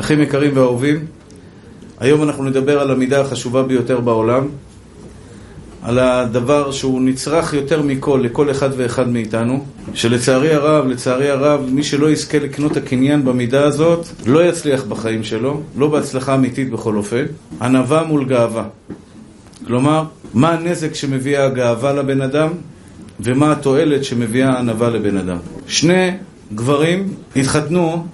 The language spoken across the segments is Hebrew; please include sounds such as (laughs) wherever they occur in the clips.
אחים יקרים ואהובים, היום אנחנו נדבר על המידה החשובה ביותר בעולם, על הדבר שהוא נצרך יותר מכל לכל אחד ואחד מאיתנו, שלצערי הרב, לצערי הרב, מי שלא יזכה לקנות הקניין במידה הזאת, לא יצליח בחיים שלו, לא בהצלחה אמיתית בכל אופן, ענווה מול גאווה. כלומר, מה הנזק שמביאה הגאווה לבן אדם, ומה התועלת שמביאה הענווה לבן אדם. שני גברים התחתנו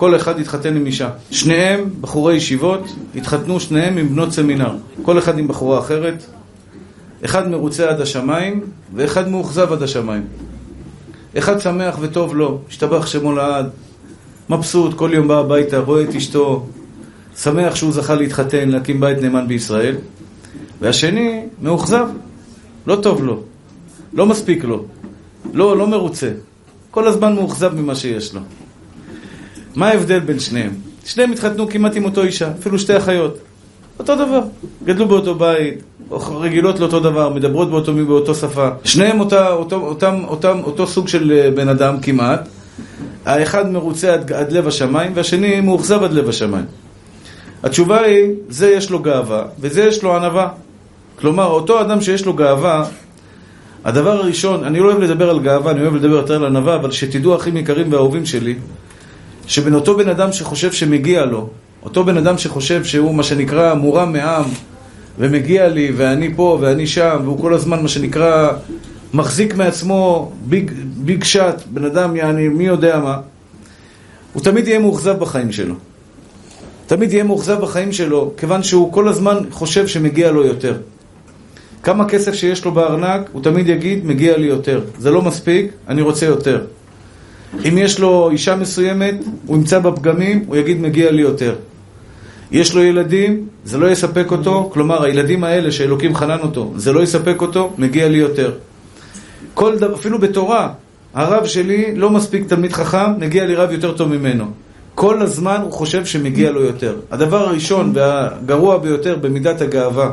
כל אחד התחתן עם אישה. שניהם בחורי ישיבות, התחתנו שניהם עם בנות סמינר. כל אחד עם בחורה אחרת. אחד מרוצה עד השמיים, ואחד מאוכזב עד השמיים. אחד שמח וטוב לו, השתבח שמו לעד, מבסוט, כל יום בא הביתה, רואה את אשתו, שמח שהוא זכה להתחתן, להקים בית נאמן בישראל. והשני מאוכזב, לא טוב לו, לא מספיק לו, לא, לא מרוצה. כל הזמן מאוכזב ממה שיש לו. מה ההבדל בין שניהם? שניהם התחתנו כמעט עם אותו אישה, אפילו שתי אחיות. אותו דבר. גדלו באותו בית, רגילות לאותו דבר, מדברות באותו, באותו שפה. שניהם אותה, אותו, אותם, אותם, אותו סוג של אה, בן אדם כמעט. האחד מרוצה עד, עד לב השמיים, והשני מאוכזב עד לב השמיים. התשובה היא, זה יש לו גאווה, וזה יש לו ענווה. כלומר, אותו אדם שיש לו גאווה, הדבר הראשון, אני לא אוהב לדבר על גאווה, אני אוהב לדבר יותר על ענווה, אבל שתדעו, אחים יקרים ואהובים שלי, שבין אותו בן אדם שחושב שמגיע לו, אותו בן אדם שחושב שהוא מה שנקרא מורם מעם ומגיע לי ואני פה ואני שם והוא כל הזמן מה שנקרא מחזיק מעצמו ביג, ביג שאט, בן אדם יעני מי יודע מה הוא תמיד יהיה מאוכזב בחיים שלו תמיד יהיה מאוכזב בחיים שלו כיוון שהוא כל הזמן חושב שמגיע לו יותר כמה כסף שיש לו בארנק, הוא תמיד יגיד, מגיע לי יותר. זה לא מספיק, אני רוצה יותר. אם יש לו אישה מסוימת, הוא ימצא בפגמים, הוא יגיד מגיע לי יותר. יש לו ילדים, זה לא יספק אותו, כלומר הילדים האלה שאלוקים חנן אותו, זה לא יספק אותו, מגיע לי יותר. כל דבר, אפילו בתורה, הרב שלי לא מספיק תלמיד חכם, מגיע לי רב יותר טוב ממנו. כל הזמן הוא חושב שמגיע לו יותר. הדבר הראשון והגרוע ביותר במידת הגאווה,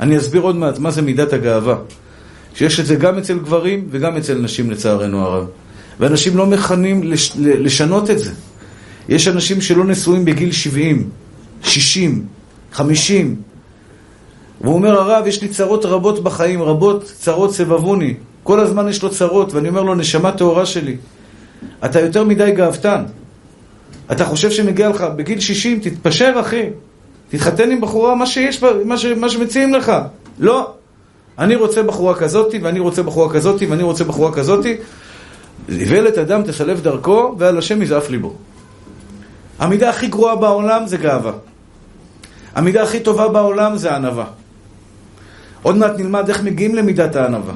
אני אסביר עוד מעט מה זה מידת הגאווה, שיש את זה גם אצל גברים וגם אצל נשים לצערנו הרב. ואנשים לא מכנים לש, לשנות את זה. יש אנשים שלא נשואים בגיל 70, 60, 50. והוא אומר, הרב, יש לי צרות רבות בחיים, רבות צרות סבבוני. כל הזמן יש לו צרות, ואני אומר לו, נשמה טהורה שלי, אתה יותר מדי גאוותן. אתה חושב שמגיע לך, בגיל 60, תתפשר, אחי. תתחתן עם בחורה, מה שיש, מה, ש, מה שמציעים לך. לא. אני רוצה בחורה כזאתי, ואני רוצה בחורה כזאתי, ואני רוצה בחורה כזאתי. איוולת אדם תסלף דרכו, ועל השם יזעף ליבו. המידה הכי גרועה בעולם זה גאווה. המידה הכי טובה בעולם זה ענווה. עוד מעט נלמד איך מגיעים למידת הענווה.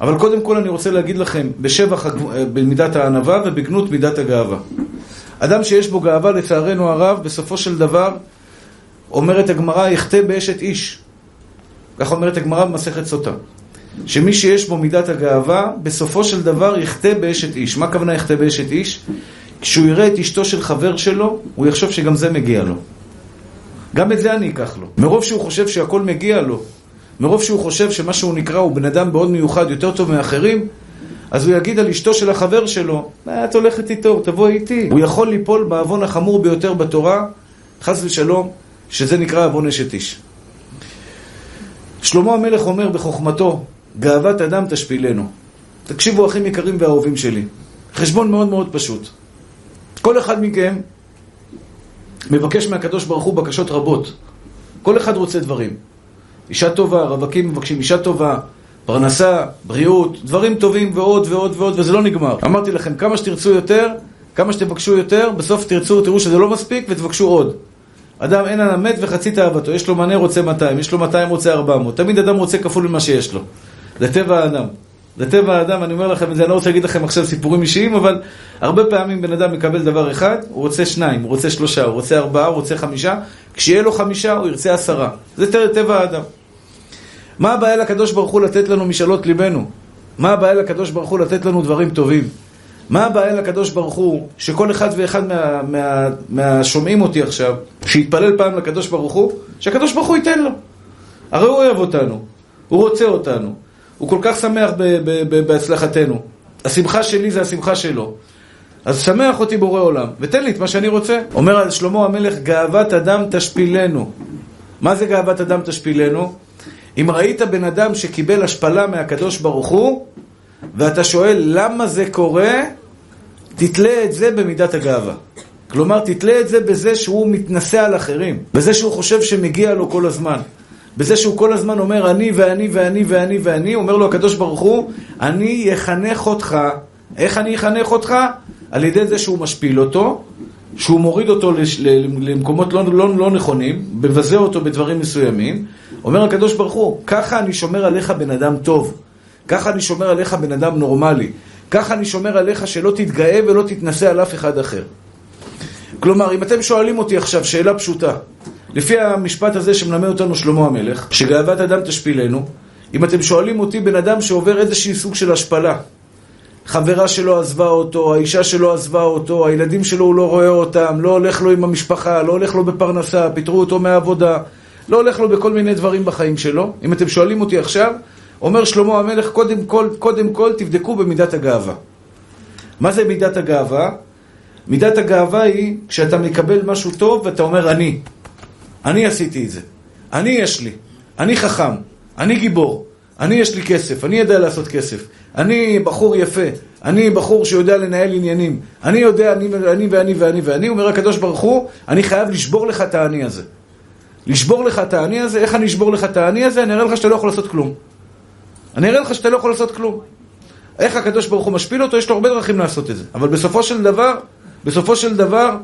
אבל קודם כל אני רוצה להגיד לכם, בשבח במידת הענווה ובגנות מידת הגאווה. אדם שיש בו גאווה, לצערנו הרב, בסופו של דבר, אומרת הגמרא, יחטא באשת איש. כך אומרת הגמרא במסכת סוטה. שמי שיש בו מידת הגאווה, בסופו של דבר יחטא באשת איש. מה הכוונה יחטא באשת איש? כשהוא יראה את אשתו של חבר שלו, הוא יחשוב שגם זה מגיע לו. גם את זה אני אקח לו. מרוב שהוא חושב שהכל מגיע לו, מרוב שהוא חושב שמה שהוא נקרא הוא בן אדם מאוד מיוחד, יותר טוב מאחרים, אז הוא יגיד על אשתו של החבר שלו, אה, את הולכת איתו, תבואי איתי. הוא יכול ליפול בעוון החמור ביותר בתורה, חס ושלום, שזה נקרא עוון אשת איש. שלמה המלך אומר בחוכמתו, גאוות אדם תשפילנו. תקשיבו, אחים יקרים ואהובים שלי. חשבון מאוד מאוד פשוט. כל אחד מכם מבקש מהקדוש ברוך הוא בקשות רבות. כל אחד רוצה דברים. אישה טובה, רווקים מבקשים אישה טובה, פרנסה, בריאות, דברים טובים ועוד ועוד ועוד, וזה לא נגמר. אמרתי לכם, כמה שתרצו יותר, כמה שתבקשו יותר, בסוף תרצו, תראו שזה לא מספיק ותבקשו עוד. אדם אין על המת וחצי תאוותו, יש לו מנה רוצה 200, יש לו 200 רוצה 400, תמיד אדם רוצה כפול ממה שיש לו. זה טבע האדם. זה טבע האדם, אני אומר לכם את זה, אני לא רוצה להגיד לכם עכשיו סיפורים אישיים, אבל הרבה פעמים בן אדם מקבל דבר אחד, הוא רוצה שניים, הוא רוצה שלושה, הוא רוצה ארבעה, הוא רוצה חמישה, כשיהיה לו חמישה הוא ירצה עשרה. זה טבע האדם. מה הבעיה לקדוש ברוך הוא לתת לנו משאלות ליבנו? מה הבעיה לקדוש ברוך הוא לתת לנו דברים טובים? מה הבעיה לקדוש ברוך הוא, שכל אחד ואחד מה, מה, מהשומעים אותי עכשיו, שיתפלל פעם לקדוש ברוך הוא, שהקדוש ברוך הוא ייתן לו. הרי הוא אוהב אותנו, הוא רוצה אותנו, הוא כל כך שמח בהצלחתנו. השמחה שלי זה השמחה שלו. אז שמח אותי בורא עולם, ותן לי את מה שאני רוצה. אומר שלמה המלך, גאוות אדם תשפילנו. מה זה גאוות אדם תשפילנו? אם ראית בן אדם שקיבל השפלה מהקדוש ברוך הוא, ואתה שואל למה זה קורה, תתלה את זה במידת הגאווה. כלומר, תתלה את זה בזה שהוא מתנשא על אחרים, בזה שהוא חושב שמגיע לו כל הזמן. בזה שהוא כל הזמן אומר אני ואני ואני ואני ואני, אומר לו הקדוש ברוך הוא, אני אחנך אותך. איך אני אחנך אותך? על ידי זה שהוא משפיל אותו, שהוא מוריד אותו למקומות לא, לא, לא נכונים, מבזה אותו בדברים מסוימים. אומר הקדוש ברוך הוא, ככה אני שומר עליך בן אדם טוב. ככה אני שומר עליך בן אדם נורמלי. ככה אני שומר עליך שלא תתגאה ולא תתנשא על אף אחד אחר. כלומר, אם אתם שואלים אותי עכשיו שאלה פשוטה, לפי המשפט הזה שמלמד אותנו שלמה המלך, שגאוות אדם תשפילנו, אם אתם שואלים אותי בן אדם שעובר איזשהי סוג של השפלה, חברה שלו עזבה אותו, האישה שלו עזבה אותו, הילדים שלו הוא לא רואה אותם, לא הולך לו עם המשפחה, לא הולך לו בפרנסה, פיטרו אותו מהעבודה, לא הולך לו בכל מיני דברים בחיים שלו. אם אתם שואלים אותי עכשיו, אומר שלמה המלך, קודם כל, קודם כל תבדקו במידת הגאווה. מה זה מידת הגאווה? מידת הגאווה היא כשאתה מקבל משהו טוב ואתה אומר אני. אני עשיתי את זה. אני יש לי. אני חכם. אני גיבור. אני יש לי כסף. אני יודע לעשות כסף. אני בחור יפה. אני בחור שיודע לנהל עניינים. אני יודע, אני, אני ואני ואני ואני. אומר הקדוש ברוך הוא, אני חייב לשבור לך את האני הזה. לשבור לך את האני הזה, איך אני אשבור לך את האני הזה? אני אראה לך שאתה לא יכול לעשות כלום. אני אראה לך שאתה לא יכול לעשות כלום. איך הקדוש ברוך הוא משפיל אותו? יש לו הרבה דרכים לעשות את זה. אבל בסופו של דבר, בסופו של דבר,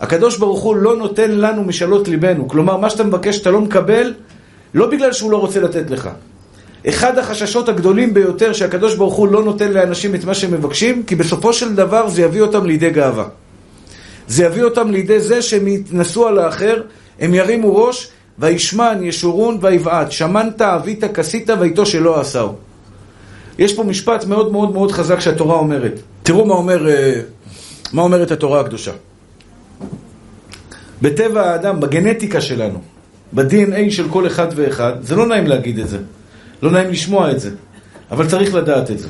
הקדוש ברוך הוא לא נותן לנו משאלות ליבנו. כלומר, מה שאתה מבקש אתה לא מקבל, לא בגלל שהוא לא רוצה לתת לך. אחד החששות הגדולים ביותר שהקדוש ברוך הוא לא נותן לאנשים את מה שהם מבקשים, כי בסופו של דבר זה יביא אותם לידי גאווה. זה יביא אותם לידי זה שהם יתנסו על האחר, הם ירימו ראש, וישמן ישורון ויבעט, שמנת אבית כסית ואיתו שלא עשהו. יש פה משפט מאוד מאוד מאוד חזק שהתורה אומרת. תראו מה, אומר, אה, מה אומרת התורה הקדושה. בטבע האדם, בגנטיקה שלנו, ב-DNA של כל אחד ואחד, זה לא נעים להגיד את זה, לא נעים לשמוע את זה, אבל צריך לדעת את זה.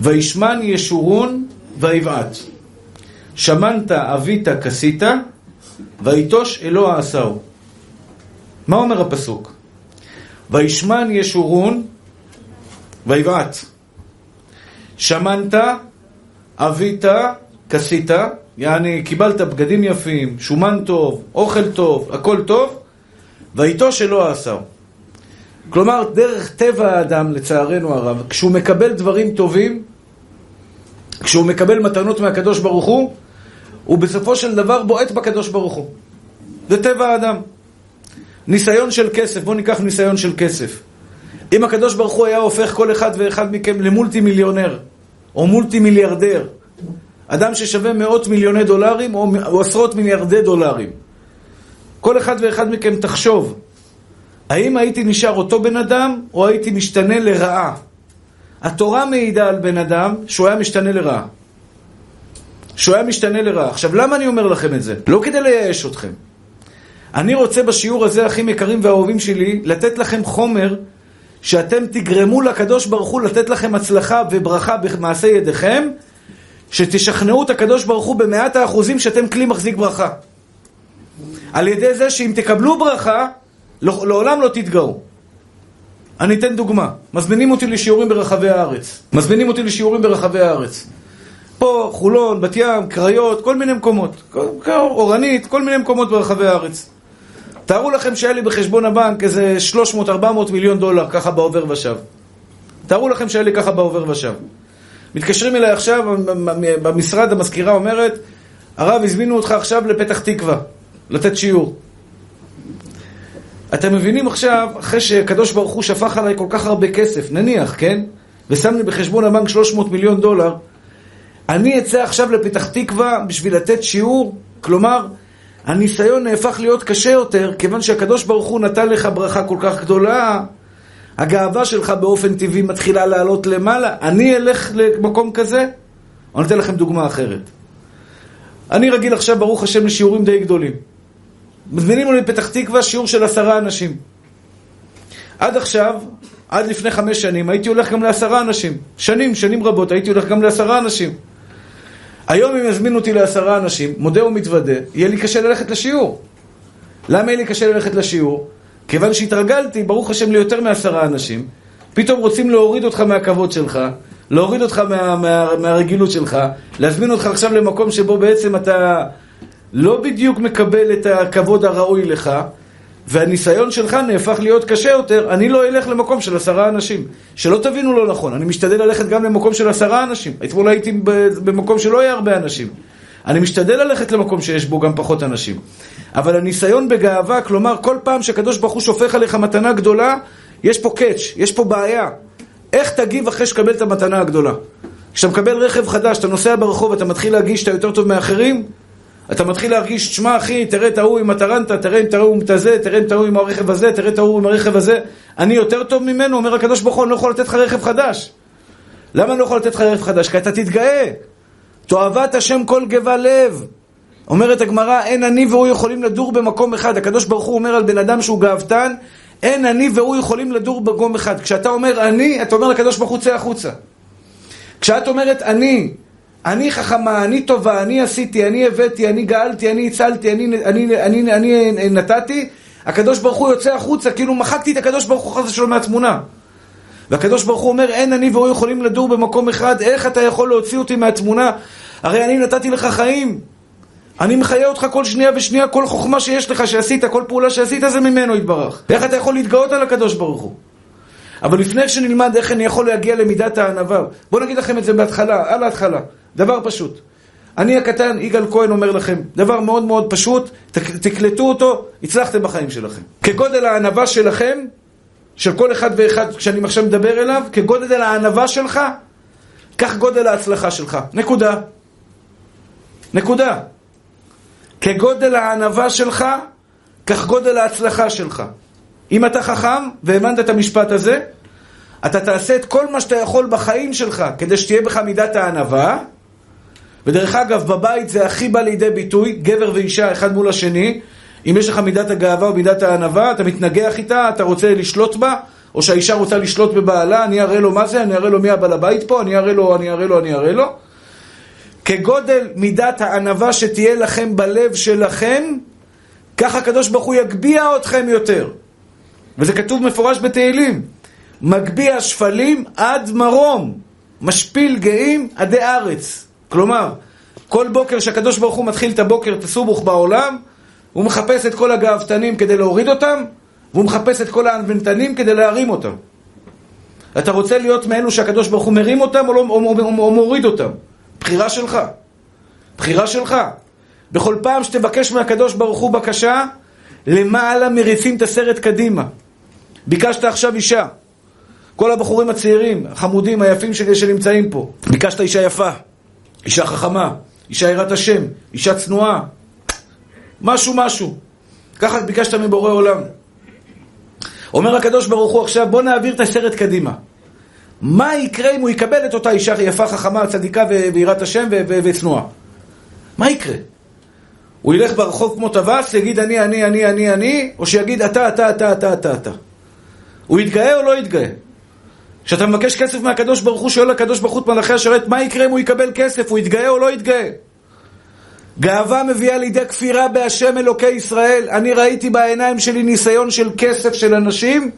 וישמן ישורון ויבעט. שמנת אבית כסית, ויטוש אלוה עשהו. מה אומר הפסוק? וישמן ישורון ויבעט. שמנת, אבית, כסית, יעני, קיבלת בגדים יפים, שומן טוב, אוכל טוב, הכל טוב, ואיתו שלא עשר. כלומר, דרך טבע האדם, לצערנו הרב, כשהוא מקבל דברים טובים, כשהוא מקבל מתנות מהקדוש ברוך הוא, הוא בסופו של דבר בועט בקדוש ברוך הוא. זה טבע האדם. ניסיון של כסף, בואו ניקח ניסיון של כסף. אם הקדוש ברוך הוא היה הופך כל אחד ואחד מכם למולטי מיליונר, או מולטי מיליארדר, אדם ששווה מאות מיליוני דולרים או, או עשרות מיליארדי דולרים. כל אחד ואחד מכם תחשוב, האם הייתי נשאר אותו בן אדם או הייתי משתנה לרעה? התורה מעידה על בן אדם שהוא היה משתנה לרעה. שהוא היה משתנה לרעה. עכשיו, למה אני אומר לכם את זה? לא כדי לייאש אתכם. אני רוצה בשיעור הזה, אחים יקרים ואהובים שלי, לתת לכם חומר שאתם תגרמו לקדוש ברוך הוא לתת לכם הצלחה וברכה במעשה ידיכם, שתשכנעו את הקדוש ברוך הוא במאת האחוזים שאתם כלי מחזיק ברכה. על ידי זה שאם תקבלו ברכה, לא, לעולם לא תתגאו. אני אתן דוגמה. מזמינים אותי לשיעורים ברחבי הארץ. מזמינים אותי לשיעורים ברחבי הארץ. פה, חולון, בת ים, קריות, כל מיני מקומות. אורנית, כל מיני מקומות ברחבי הארץ. תארו לכם שהיה לי בחשבון הבנק איזה 300-400 מיליון דולר, ככה בעובר ושב. תארו לכם שהיה לי ככה בעובר ושב. מתקשרים אליי עכשיו, במשרד המזכירה אומרת, הרב, הזמינו אותך עכשיו לפתח תקווה, לתת שיעור. אתם מבינים עכשיו, אחרי שקדוש ברוך הוא שפך עליי כל כך הרבה כסף, נניח, כן? ושם לי בחשבון הבנק 300 מיליון דולר, אני אצא עכשיו לפתח תקווה בשביל לתת שיעור? כלומר, הניסיון נהפך להיות קשה יותר, כיוון שהקדוש ברוך הוא נתן לך ברכה כל כך גדולה, הגאווה שלך באופן טבעי מתחילה לעלות למעלה. אני אלך למקום כזה? אני אתן לכם דוגמה אחרת. אני רגיל עכשיו, ברוך השם, לשיעורים די גדולים. מזמינים אותי לפתח תקווה שיעור של עשרה אנשים. עד עכשיו, עד לפני חמש שנים, הייתי הולך גם לעשרה אנשים. שנים, שנים רבות, הייתי הולך גם לעשרה אנשים. היום אם יזמינו אותי לעשרה אנשים, מודה ומתוודה, יהיה לי קשה ללכת לשיעור. למה יהיה לי קשה ללכת לשיעור? כיוון שהתרגלתי, ברוך השם, ליותר מעשרה אנשים, פתאום רוצים להוריד אותך מהכבוד שלך, להוריד אותך מה, מה, מהרגילות שלך, להזמין אותך עכשיו למקום שבו בעצם אתה לא בדיוק מקבל את הכבוד הראוי לך, והניסיון שלך נהפך להיות קשה יותר, אני לא אלך למקום של עשרה אנשים. שלא תבינו לא נכון, אני משתדל ללכת גם למקום של עשרה אנשים. אתמול הייתי במקום שלא היה הרבה אנשים. אני משתדל ללכת למקום שיש בו גם פחות אנשים. אבל הניסיון בגאווה, כלומר, כל פעם שקדוש ברוך הוא שופך עליך מתנה גדולה, יש פה קאץ', יש פה בעיה. איך תגיב אחרי שתקבל את המתנה הגדולה? כשאתה מקבל רכב חדש, אתה נוסע ברחוב, אתה מתחיל להרגיש שאתה יותר טוב מאחרים, אתה מתחיל להרגיש, תשמע אחי, תראה את ההוא עם הטרנטה, תראה אם תראו עם את הזה, תראה אם תראו עם הרכב הזה, תראה את ההוא עם הרכב הזה. אני יותר טוב ממנו, אומר הקדוש ברוך הוא, אני לא יכול לתת לך רכב חדש. למה אני לא יכול לתת לך רכב חדש? כי אתה תתגאה. תועבת השם כל גבה לב. אומרת הגמרא, אין אני והוא יכולים לדור במקום אחד. הקדוש ברוך הוא אומר על בן אדם שהוא גאוותן, אין אני והוא יכולים לדור במקום אחד. כשאתה אומר אני, אתה אומר לקדוש ברוך הוא צא החוצה. כשאת אומרת אני, אני חכמה, אני טובה, אני עשיתי, אני הבאתי, אני גאלתי, אני הצלתי, אני, אני, אני, אני, אני נתתי, הקדוש ברוך הוא יוצא החוצה, כאילו מחקתי את הקדוש ברוך הוא חס ושלום מהתמונה. והקדוש ברוך הוא אומר, אין אני והוא יכולים לדור במקום אחד, איך אתה יכול להוציא אותי מהתמונה? הרי אני נתתי לך חיים. אני מחיה אותך כל שנייה ושנייה, כל חוכמה שיש לך שעשית, כל פעולה שעשית זה ממנו יתברך. ואיך אתה יכול להתגאות על הקדוש ברוך הוא? אבל לפני שנלמד איך אני יכול להגיע למידת הענווה, בואו נגיד לכם את זה בהתחלה, על ההתחלה. דבר פשוט. אני הקטן, יגאל כהן אומר לכם, דבר מאוד מאוד פשוט, תקלטו אותו, הצלחתם בחיים שלכם. כגודל הענווה שלכם, של כל אחד ואחד כשאני עכשיו מדבר אליו, כגודל הענווה שלך, כך גודל ההצלחה שלך. נקודה. נקודה. כגודל הענווה שלך, כך גודל ההצלחה שלך. אם אתה חכם והאמנת את המשפט הזה, אתה תעשה את כל מה שאתה יכול בחיים שלך כדי שתהיה בך מידת הענווה, ודרך אגב, בבית זה הכי בא לידי ביטוי, גבר ואישה אחד מול השני. אם יש לך מידת הגאווה או מידת הענווה, אתה מתנגח איתה, אתה רוצה לשלוט בה, או שהאישה רוצה לשלוט בבעלה, אני אראה לו מה זה, אני אראה לו מי הבעל הבית פה, אני אראה לו, אני אראה לו, אני אראה לו. כגודל מידת הענווה שתהיה לכם בלב שלכם, ככה הקדוש ברוך הוא יגביה אתכם יותר. וזה כתוב מפורש בתהילים. מגביה שפלים עד מרום, משפיל גאים עדי ארץ. כלומר, כל בוקר שהקדוש ברוך הוא מתחיל את הבוקר, את הסובוך בעולם, הוא מחפש את כל הגאוותנים כדי להוריד אותם, והוא מחפש את כל האנוונטנים כדי להרים אותם. אתה רוצה להיות מאלו שהקדוש ברוך הוא מרים אותם או, לא, או, או, או, או מוריד אותם? בחירה שלך. בחירה שלך. בכל פעם שתבקש מהקדוש ברוך הוא בקשה, למעלה מריצים את הסרט קדימה. ביקשת עכשיו אישה. כל הבחורים הצעירים, החמודים, היפים שנמצאים פה. ביקשת אישה יפה. אישה חכמה, אישה יראת השם, אישה צנועה, משהו משהו. ככה ביקשת מבורא עולם. אומר הקדוש ברוך הוא עכשיו, בוא נעביר את הסרט קדימה. מה יקרה אם הוא יקבל את אותה אישה יפה, חכמה, צדיקה ויראת השם וצנועה? מה יקרה? הוא ילך ברחוב כמו טווס, יגיד אני, אני, אני, אני, אני, או שיגיד אתה, אתה, אתה, אתה, אתה, אתה. הוא יתגאה או לא יתגאה? כשאתה מבקש כסף מהקדוש ברוך הוא, שואל הקדוש ברוך הוא מלאכי השרת, מה יקרה אם הוא יקבל כסף? הוא יתגאה או לא יתגאה? גאווה מביאה לידי כפירה בהשם אלוקי ישראל. אני ראיתי בעיניים שלי ניסיון של כסף של אנשים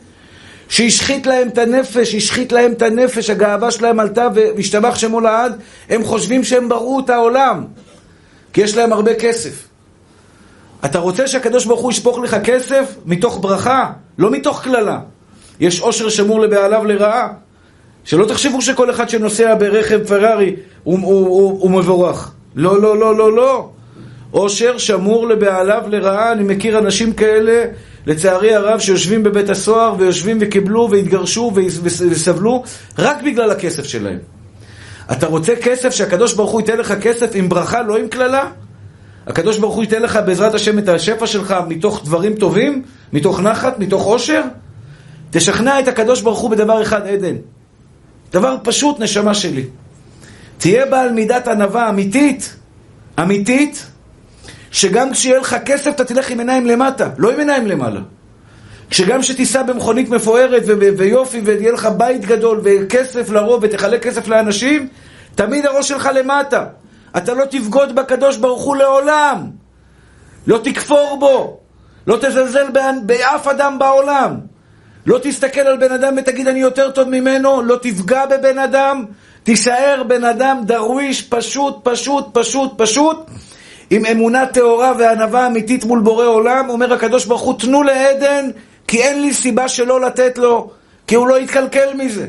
שהשחית להם את הנפש, השחית להם את הנפש, הגאווה שלהם עלתה והשתבח שמו לעד, הם חושבים שהם בראו את העולם, כי יש להם הרבה כסף. אתה רוצה שהקדוש ברוך הוא ישפוך לך כסף מתוך ברכה, לא מתוך קללה. יש עושר שמור לבעליו לרעה. שלא תחשבו שכל אחד שנוסע ברכב פרארי הוא, הוא, הוא, הוא מבורך. לא, לא, לא, לא, לא. עושר שמור לבעליו לרעה. אני מכיר אנשים כאלה, לצערי הרב, שיושבים בבית הסוהר ויושבים וקיבלו והתגרשו וסבלו רק בגלל הכסף שלהם. אתה רוצה כסף, שהקדוש ברוך הוא ייתן לך כסף עם ברכה, לא עם קללה? הקדוש ברוך הוא ייתן לך בעזרת השם את השפע שלך מתוך דברים טובים, מתוך נחת, מתוך עושר? תשכנע את הקדוש ברוך הוא בדבר אחד, עדן. דבר פשוט, נשמה שלי. תהיה בעל מידת ענווה אמיתית, אמיתית, שגם כשיהיה לך כסף אתה תלך עם עיניים למטה, לא עם עיניים למעלה. כשגם שתיסע במכונית מפוארת ויופי ויהיה לך בית גדול וכסף לרוב ותחלק כסף לאנשים, תמיד הראש שלך למטה. אתה לא תבגוד בקדוש ברוך הוא לעולם. לא תכפור בו. לא תזלזל באף אדם בעולם. לא תסתכל על בן אדם ותגיד אני יותר טוב ממנו, לא תפגע בבן אדם, תישאר בן אדם דרוויש, פשוט, פשוט, פשוט, פשוט, עם אמונה טהורה וענווה אמיתית מול בורא עולם, אומר הקדוש ברוך הוא, תנו לעדן, כי אין לי סיבה שלא לתת לו, כי הוא לא יתקלקל מזה.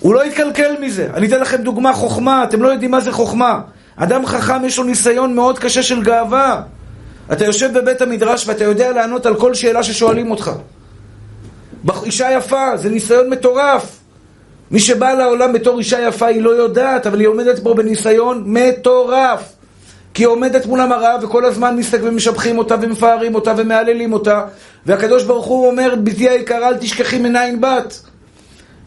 הוא לא יתקלקל מזה. אני אתן לכם דוגמה חוכמה, אתם לא יודעים מה זה חוכמה. אדם חכם יש לו ניסיון מאוד קשה של גאווה. אתה יושב בבית המדרש ואתה יודע לענות על כל שאלה ששואלים אותך. אישה יפה, זה ניסיון מטורף. מי שבא לעולם בתור אישה יפה היא לא יודעת, אבל היא עומדת פה בניסיון מטורף. כי היא עומדת מול המראה וכל הזמן מסתכל ומשבחים אותה ומפארים אותה ומהללים אותה והקדוש ברוך הוא אומר, בתי היקרה, אל תשכחי מנין בת.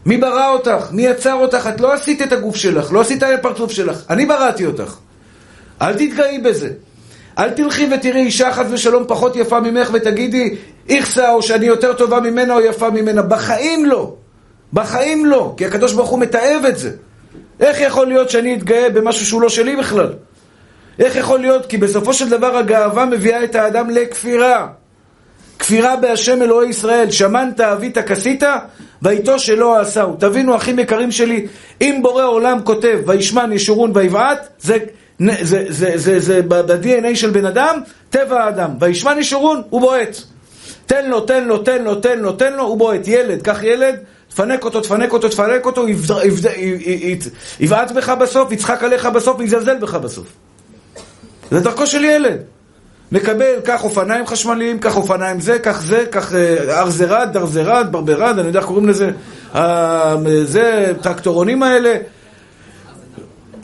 מי ברא אותך? מי יצר אותך? את לא עשית את הגוף שלך, לא עשית את הפרצוף שלך. אני בראתי אותך. אל תתגאי בזה. אל תלכי ותראי אישה חס ושלום פחות יפה ממך ותגידי איכסה או שאני יותר טובה ממנה או יפה ממנה. בחיים לא. בחיים לא. כי הקדוש ברוך הוא מתעב את זה. איך יכול להיות שאני אתגאה במשהו שהוא לא שלי בכלל? איך יכול להיות? כי בסופו של דבר הגאווה מביאה את האדם לכפירה. כפירה בהשם אלוהי ישראל, שמנת אבית כסית, ואיתו שלא עשהו. תבינו, אחים יקרים שלי, אם בורא עולם כותב, וישמן ישורון ויבעט, זה זה, זה, זה, זה, זה ב-DNA של בן אדם, טבע האדם. וישמן ישורון, הוא בועט. תן לו, תן לו, תן לו, תן לו, תן לו, הוא בועט. ילד, קח ילד, תפנק אותו, תפנק אותו, תפנק אותו, יבעט בך בסוף, יצחק עליך בסוף, ויזלזל בך בסוף. זה דרכו של ילד. מקבל, קח אופניים חשמליים, קח אופניים זה, קח זה, קח אה, ארזרד, דרזרד, ברברד, אני יודע איך קוראים לזה, אה, זה, טרקטורונים האלה,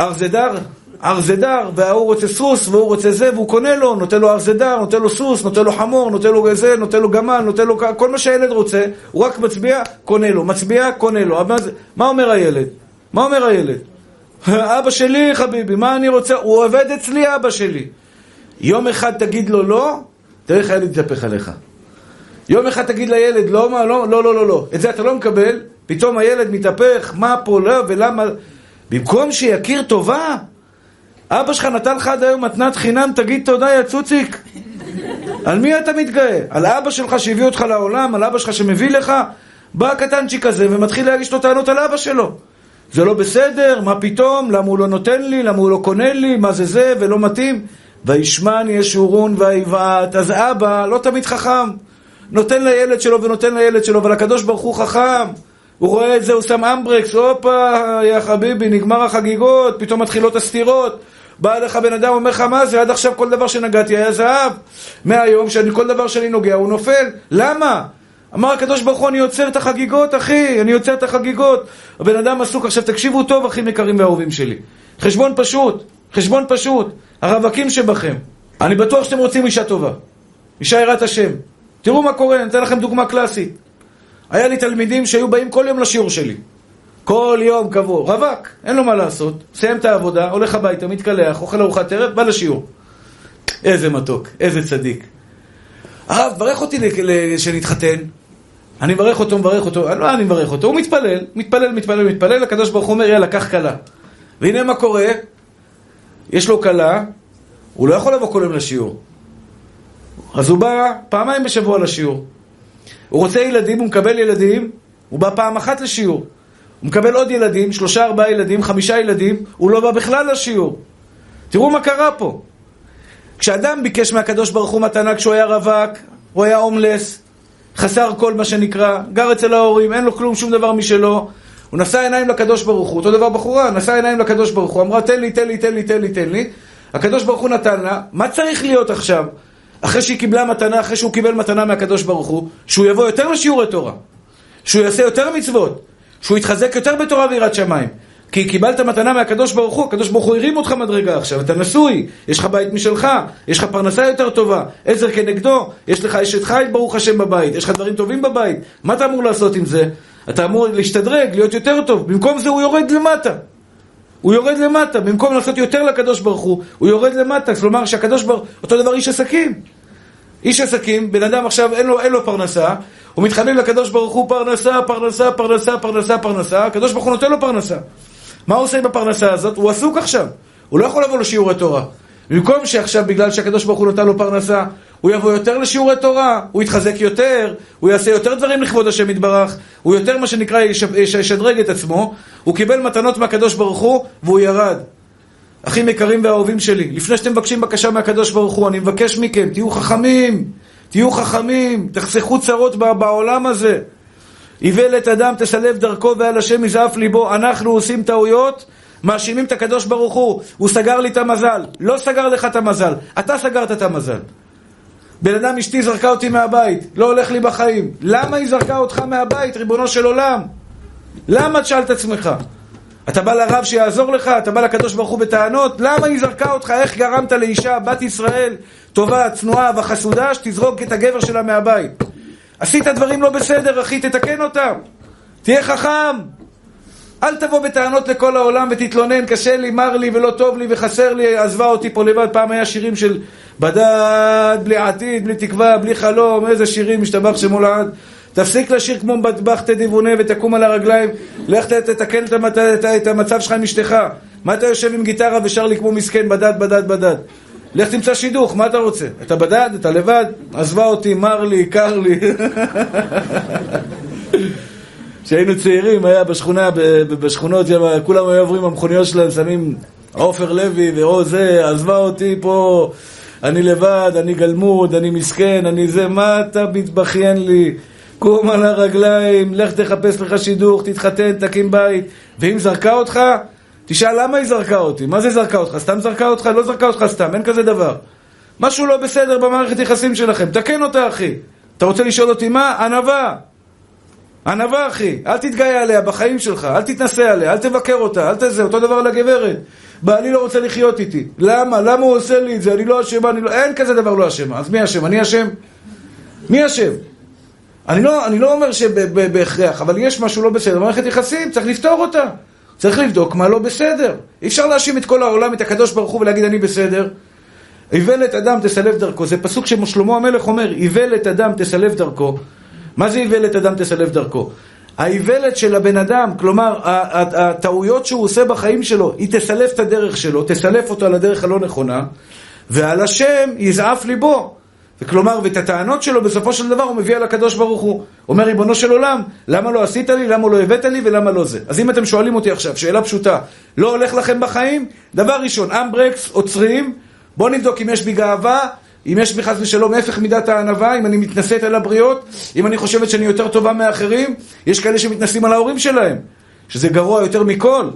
ארזדר, ארזדר, וההוא רוצה סוס, והוא רוצה זה, והוא קונה לו, נותן לו ארזדר, נותן לו סוס, נותן לו חמור, נותן לו זה, נותן לו גמל, נותן לו כל מה שהילד רוצה, הוא רק מצביע, קונה לו, מצביע, קונה לו. מה אומר הילד? מה אומר הילד? אבא שלי, חביבי, מה אני רוצה? הוא עובד אצלי, אבא שלי. יום אחד תגיד לו לא, תראה איך הילד יתהפך עליך. יום אחד תגיד לילד לא, מה, לא, לא, לא, לא, לא. את זה אתה לא מקבל, פתאום הילד מתהפך, מה פה, לא, ולמה... במקום שיכיר טובה, אבא שלך נתן לך עד היום מתנת חינם, תגיד תודה, יא צוציק. על מי אתה מתגאה? על אבא שלך שהביא אותך לעולם? על אבא שלך שמביא לך? בא הקטנצ'יק הזה ומתחיל להגיש לו טענות על אבא שלו. זה לא בסדר, מה פתאום, למה הוא לא נותן לי, למה הוא לא קונה לי, מה זה זה, ולא מתאים. וישמן ישורון ויבעט. אז אבא לא תמיד חכם. נותן לילד שלו ונותן לילד שלו, אבל הקדוש ברוך הוא חכם. הוא רואה את זה, הוא שם אמברקס, הופה, יא חביבי, נגמר החגיגות, פתאום מתחילות הסתירות. בא אליך בן אדם, אומר לך, מה זה, עד עכשיו כל דבר שנגעתי היה זהב. מהיום שכל דבר שאני נוגע הוא נופל. למה? אמר הקדוש ברוך הוא, אני עוצר את החגיגות, אחי, אני עוצר את החגיגות. הבן אדם עסוק. עכשיו תקשיבו טוב, אחים יקרים ואהובים שלי. חשבון פשוט, חשבון פשוט. הרווקים שבכם. אני בטוח שאתם רוצים אישה טובה. אישה יראת השם. תראו מה קורה, אני אתן לכם דוגמה קלאסית. היה לי תלמידים שהיו באים כל יום לשיעור שלי. כל יום קבוע. רווק, אין לו מה לעשות. מסיים את העבודה, הולך הביתה, מתקלח, אוכל ארוחת ערב, בא לשיעור. איזה מתוק, איזה צדיק. הרב, ברך אותי שנתחתן. אני מברך אותו, מברך אותו, לא אני מברך אותו, הוא מתפלל, מתפלל, מתפלל, מתפלל, הקדוש ברוך הוא אומר, יאללה, קח כלה. והנה מה קורה, יש לו כלה, הוא לא יכול לבוא כל יום לשיעור. אז הוא בא פעמיים בשבוע לשיעור. הוא רוצה ילדים, הוא מקבל ילדים, הוא בא פעם אחת לשיעור. הוא מקבל עוד ילדים, שלושה, ארבעה ילדים, חמישה ילדים, הוא לא בא בכלל לשיעור. תראו מה קרה פה. כשאדם ביקש מהקדוש ברוך הוא מתנה כשהוא היה רווק, הוא היה הומלס, חסר כל מה שנקרא, גר אצל ההורים, אין לו כלום, שום דבר משלו. הוא נשא עיניים לקדוש ברוך הוא, אותו דבר בחורה, נשא עיניים לקדוש ברוך הוא, אמרה תן לי, תן לי, תן לי, תן לי, תן לי. הקדוש ברוך הוא נתן לה, מה צריך להיות עכשיו? אחרי שהיא קיבלה מתנה, אחרי שהוא קיבל מתנה מהקדוש ברוך הוא, שהוא יבוא יותר לשיעורי תורה, שהוא יעשה יותר מצוות, שהוא יתחזק יותר בתורה ויראת שמיים. כי קיבלת מתנה מהקדוש ברוך הוא, הקדוש ברוך הוא הרים אותך מדרגה עכשיו, אתה נשוי, יש לך בית משלך, יש לך פרנסה יותר טובה, עזר כנגדו, יש לך אשת חי ברוך השם בבית, יש לך דברים טובים בבית, מה אתה אמור לעשות עם זה? אתה אמור להשתדרג, להיות יותר טוב, במקום זה הוא יורד למטה. הוא יורד למטה, במקום לעשות יותר לקדוש ברוך הוא, הוא יורד למטה, כלומר שהקדוש ברוך הוא, אותו דבר איש עסקים. איש עסקים, בן אדם עכשיו אין לו, אין לו פרנסה, הוא מתחנן לקדוש ברוך הוא פרנסה, פרנסה, פרנסה, פרנסה, פרנסה, הקדוש ברוך הוא נותן לו פרנסה. מה הוא עושה עם הפרנסה הזאת? הוא עסוק עכשיו. הוא לא יכול לבוא לשיעורי תורה. במקום שעכשיו, בגלל שהקדוש ברוך הוא נתן לו פרנסה, הוא יבוא יותר לשיעורי תורה, הוא יתחזק יותר, הוא יעשה יותר דברים לכבוד השם יתברך, הוא יותר מה שנקרא ישדרג את עצמו, הוא קיבל מתנות מהקדוש ברוך הוא והוא ירד. אחים יקרים ואהובים שלי, לפני שאתם מבקשים בקשה מהקדוש ברוך הוא, אני מבקש מכם, תהיו חכמים, תהיו חכמים, תחסכו צרות בעולם הזה. איוולת אדם תסלב דרכו ועל השם יזעף ליבו. אנחנו עושים טעויות, מאשימים את הקדוש ברוך הוא. הוא סגר לי את המזל. לא סגר לך את המזל, אתה סגרת את המזל. בן אדם, אשתי זרקה אותי מהבית, לא הולך לי בחיים. למה היא זרקה אותך מהבית, ריבונו של עולם? למה תשאל את עצמך? אתה בא לרב שיעזור לך, אתה בא לקדוש ברוך הוא בטענות, למה היא זרקה אותך, איך גרמת לאישה, בת ישראל, טובה, צנועה וחסודה, שתזרוק את הגבר שלה מהבית? עשית דברים לא בסדר, אחי, תתקן אותם. תהיה חכם. אל תבוא בטענות לכל העולם ותתלונן, קשה לי, מר לי ולא טוב לי וחסר לי, עזבה אותי פה לבד. פעם היה שירים של בדד, בלי עתיד, בלי תקווה, בלי חלום, איזה שירים, משתבח שמו לעד. תפסיק לשיר כמו בטבח תדיבונה ותקום על הרגליים, לך תתקן את המצב שלך עם אשתך. מה אתה יושב עם גיטרה ושר לי כמו מסכן, בדד, בדד, בדד? לך תמצא שידוך, מה אתה רוצה? אתה בדד? אתה לבד? עזבה אותי, מר לי, קר לי. (laughs) כשהיינו צעירים, היה בשכונה, בשכונות, כולם היו עוברים במכוניות שלהם, שמים עופר לוי ואו זה, עזבה אותי פה, אני לבד, אני גלמוד, אני מסכן, אני זה, מה אתה מתבכיין לי? קום על הרגליים, לך תחפש לך שידוך, תתחתן, תקים בית. ואם זרקה אותך, תשאל למה היא זרקה אותי? מה זה זרקה אותך? סתם זרקה אותך? לא זרקה אותך סתם, אין כזה דבר. משהו לא בסדר במערכת יחסים שלכם, תקן אותה אחי. אתה רוצה לשאול אותי מה? ענווה. ענווה אחי, אל תתגאה עליה בחיים שלך, אל תתנסה עליה, אל תבקר אותה, אל תזה, אותו דבר לגברת. בעלי לא רוצה לחיות איתי. למה? למה הוא עושה לי את זה? אני לא אשמה, אני לא... אין כזה דבר לא אשמה. אז מי אשם? אני אשם? מי אשם? אני לא, אני לא אומר שבהכרח, אבל יש משהו לא בסדר. במערכת יחסים, צריך לפתור אותה. צריך לבדוק מה לא בסדר. אי אפשר להאשים את כל העולם, את הקדוש ברוך הוא ולהגיד אני בסדר. איוולת אדם תסלב דרכו. זה פסוק ששלמה המלך אומר, איוולת אדם תסלב דרכו. מה זה איוולת אדם תסלב דרכו? האיוולת של הבן אדם, כלומר, הטעויות שהוא עושה בחיים שלו, היא תסלף את הדרך שלו, תסלף אותו על הדרך הלא נכונה, ועל השם יזעף ליבו. וכלומר, ואת הטענות שלו בסופו של דבר הוא מביא על הקדוש ברוך הוא. אומר, ריבונו של עולם, למה לא עשית לי, למה לא הבאת לי ולמה לא זה? אז אם אתם שואלים אותי עכשיו, שאלה פשוטה, לא הולך לכם בחיים? דבר ראשון, אמברקס, עוצרים, בואו נבדוק אם יש בי גאווה, אם יש בי חס ושלום הפך מידת הענווה, אם אני מתנשאת על הבריות, אם אני חושבת שאני יותר טובה מאחרים, יש כאלה שמתנשאים על ההורים שלהם, שזה גרוע יותר מכל.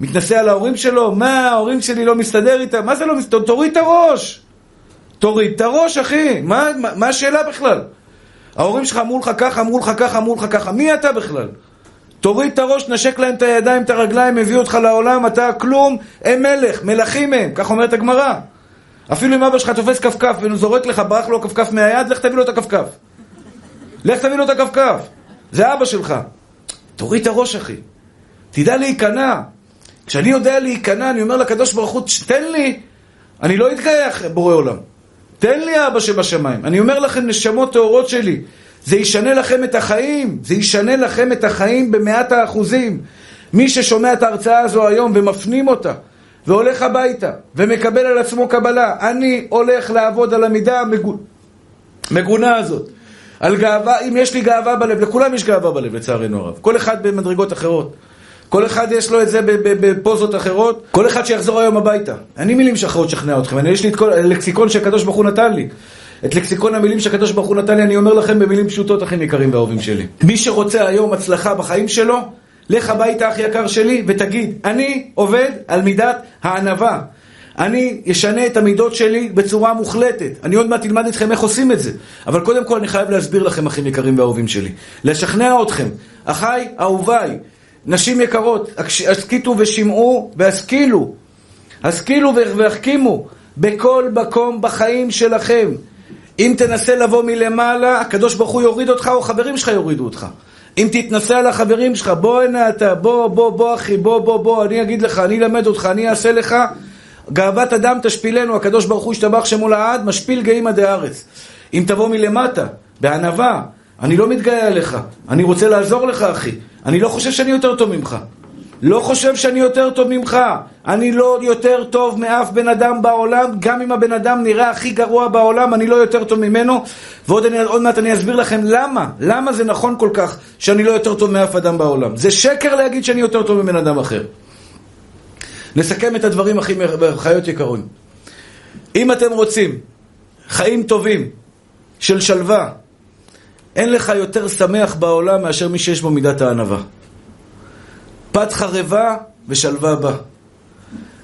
מתנשא על ההורים שלו, מה, ההורים שלי לא מסתדר איתם, מה זה לא מסתדר? תוריד את הראש. תוריד את הראש, אחי. מה, מה, מה השאלה בכלל? ההורים שלך אמרו לך ככה, אמרו לך ככה, אמרו לך ככה. מי אתה בכלל? תוריד את הראש, נשק להם את הידיים, את הרגליים, הביא אותך לעולם, אתה כלום, הם מלך, מלכים הם, כך אומרת הגמרא. אפילו אם אבא שלך תופס כפכף וזורק לך, ברח לו כפכף מהיד, לך תביא לו את הכפכף. לך תביא לו את הכפכף. זה אבא שלך. תוריד את הראש, אחי. תדע להיכנע. כשאני יודע להיכנע, אני אומר לקדוש ברוך הוא, תן לי, אני לא אתגאה אחרי בורא עולם. תן לי אבא שבשמיים. אני אומר לכם, נשמות טהורות שלי, זה ישנה לכם את החיים, זה ישנה לכם את החיים במאת האחוזים. מי ששומע את ההרצאה הזו היום ומפנים אותה, והולך הביתה, ומקבל על עצמו קבלה, אני הולך לעבוד על המידה המגונה הזאת. על גאווה, אם יש לי גאווה בלב, לכולם יש גאווה בלב לצערנו הרב, כל אחד במדרגות אחרות. כל אחד יש לו את זה בפוזות אחרות, כל אחד שיחזור היום הביתה. אין לי מילים שאחרות לשכנע אתכם, אני, יש לי את כל הלקסיקון שהקדוש ברוך הוא נתן לי. את לקסיקון המילים שהקדוש ברוך הוא נתן לי, אני אומר לכם במילים פשוטות, אחים יקרים ואהובים שלי. מי שרוצה היום הצלחה בחיים שלו, לך הביתה, אח יקר שלי, ותגיד, אני עובד על מידת הענווה. אני אשנה את המידות שלי בצורה מוחלטת. אני עוד מעט אלמד אתכם איך עושים את זה. אבל קודם כל אני חייב להסביר לכם, אחים יקרים ואהובים שלי. לשכנע אתכם. אחיי, אהוביי, נשים יקרות, הסכיתו ושמעו והשכילו. השכילו והחכימו בכל מקום בחיים שלכם. אם תנסה לבוא מלמעלה, הקדוש ברוך הוא יוריד אותך או חברים שלך יורידו אותך. אם תתנסה על החברים שלך, בוא הנה אתה, בוא, בוא, בוא אחי, בוא, בוא, בוא, אני אגיד לך, אני אלמד אותך, אני אעשה לך. גאוות אדם תשפילנו, הקדוש ברוך הוא ישתבח שמו לעד, משפיל גאים עדי ארץ. אם תבוא מלמטה, בענווה, אני לא מתגאה עליך, אני רוצה לעזור לך אחי. אני לא חושב שאני יותר טוב ממך. לא חושב שאני יותר טוב ממך. אני לא יותר טוב מאף בן אדם בעולם, גם אם הבן אדם נראה הכי גרוע בעולם, אני לא יותר טוב ממנו. ועוד אני, מעט אני אסביר לכם למה, למה זה נכון כל כך שאני לא יותר טוב מאף אדם בעולם. זה שקר להגיד שאני יותר טוב מבן אדם אחר. נסכם את הדברים הכי חיות יקרים. אם אתם רוצים חיים טובים של שלווה, אין לך יותר שמח בעולם מאשר מי שיש בו מידת הענווה. פת חרבה ושלווה בה.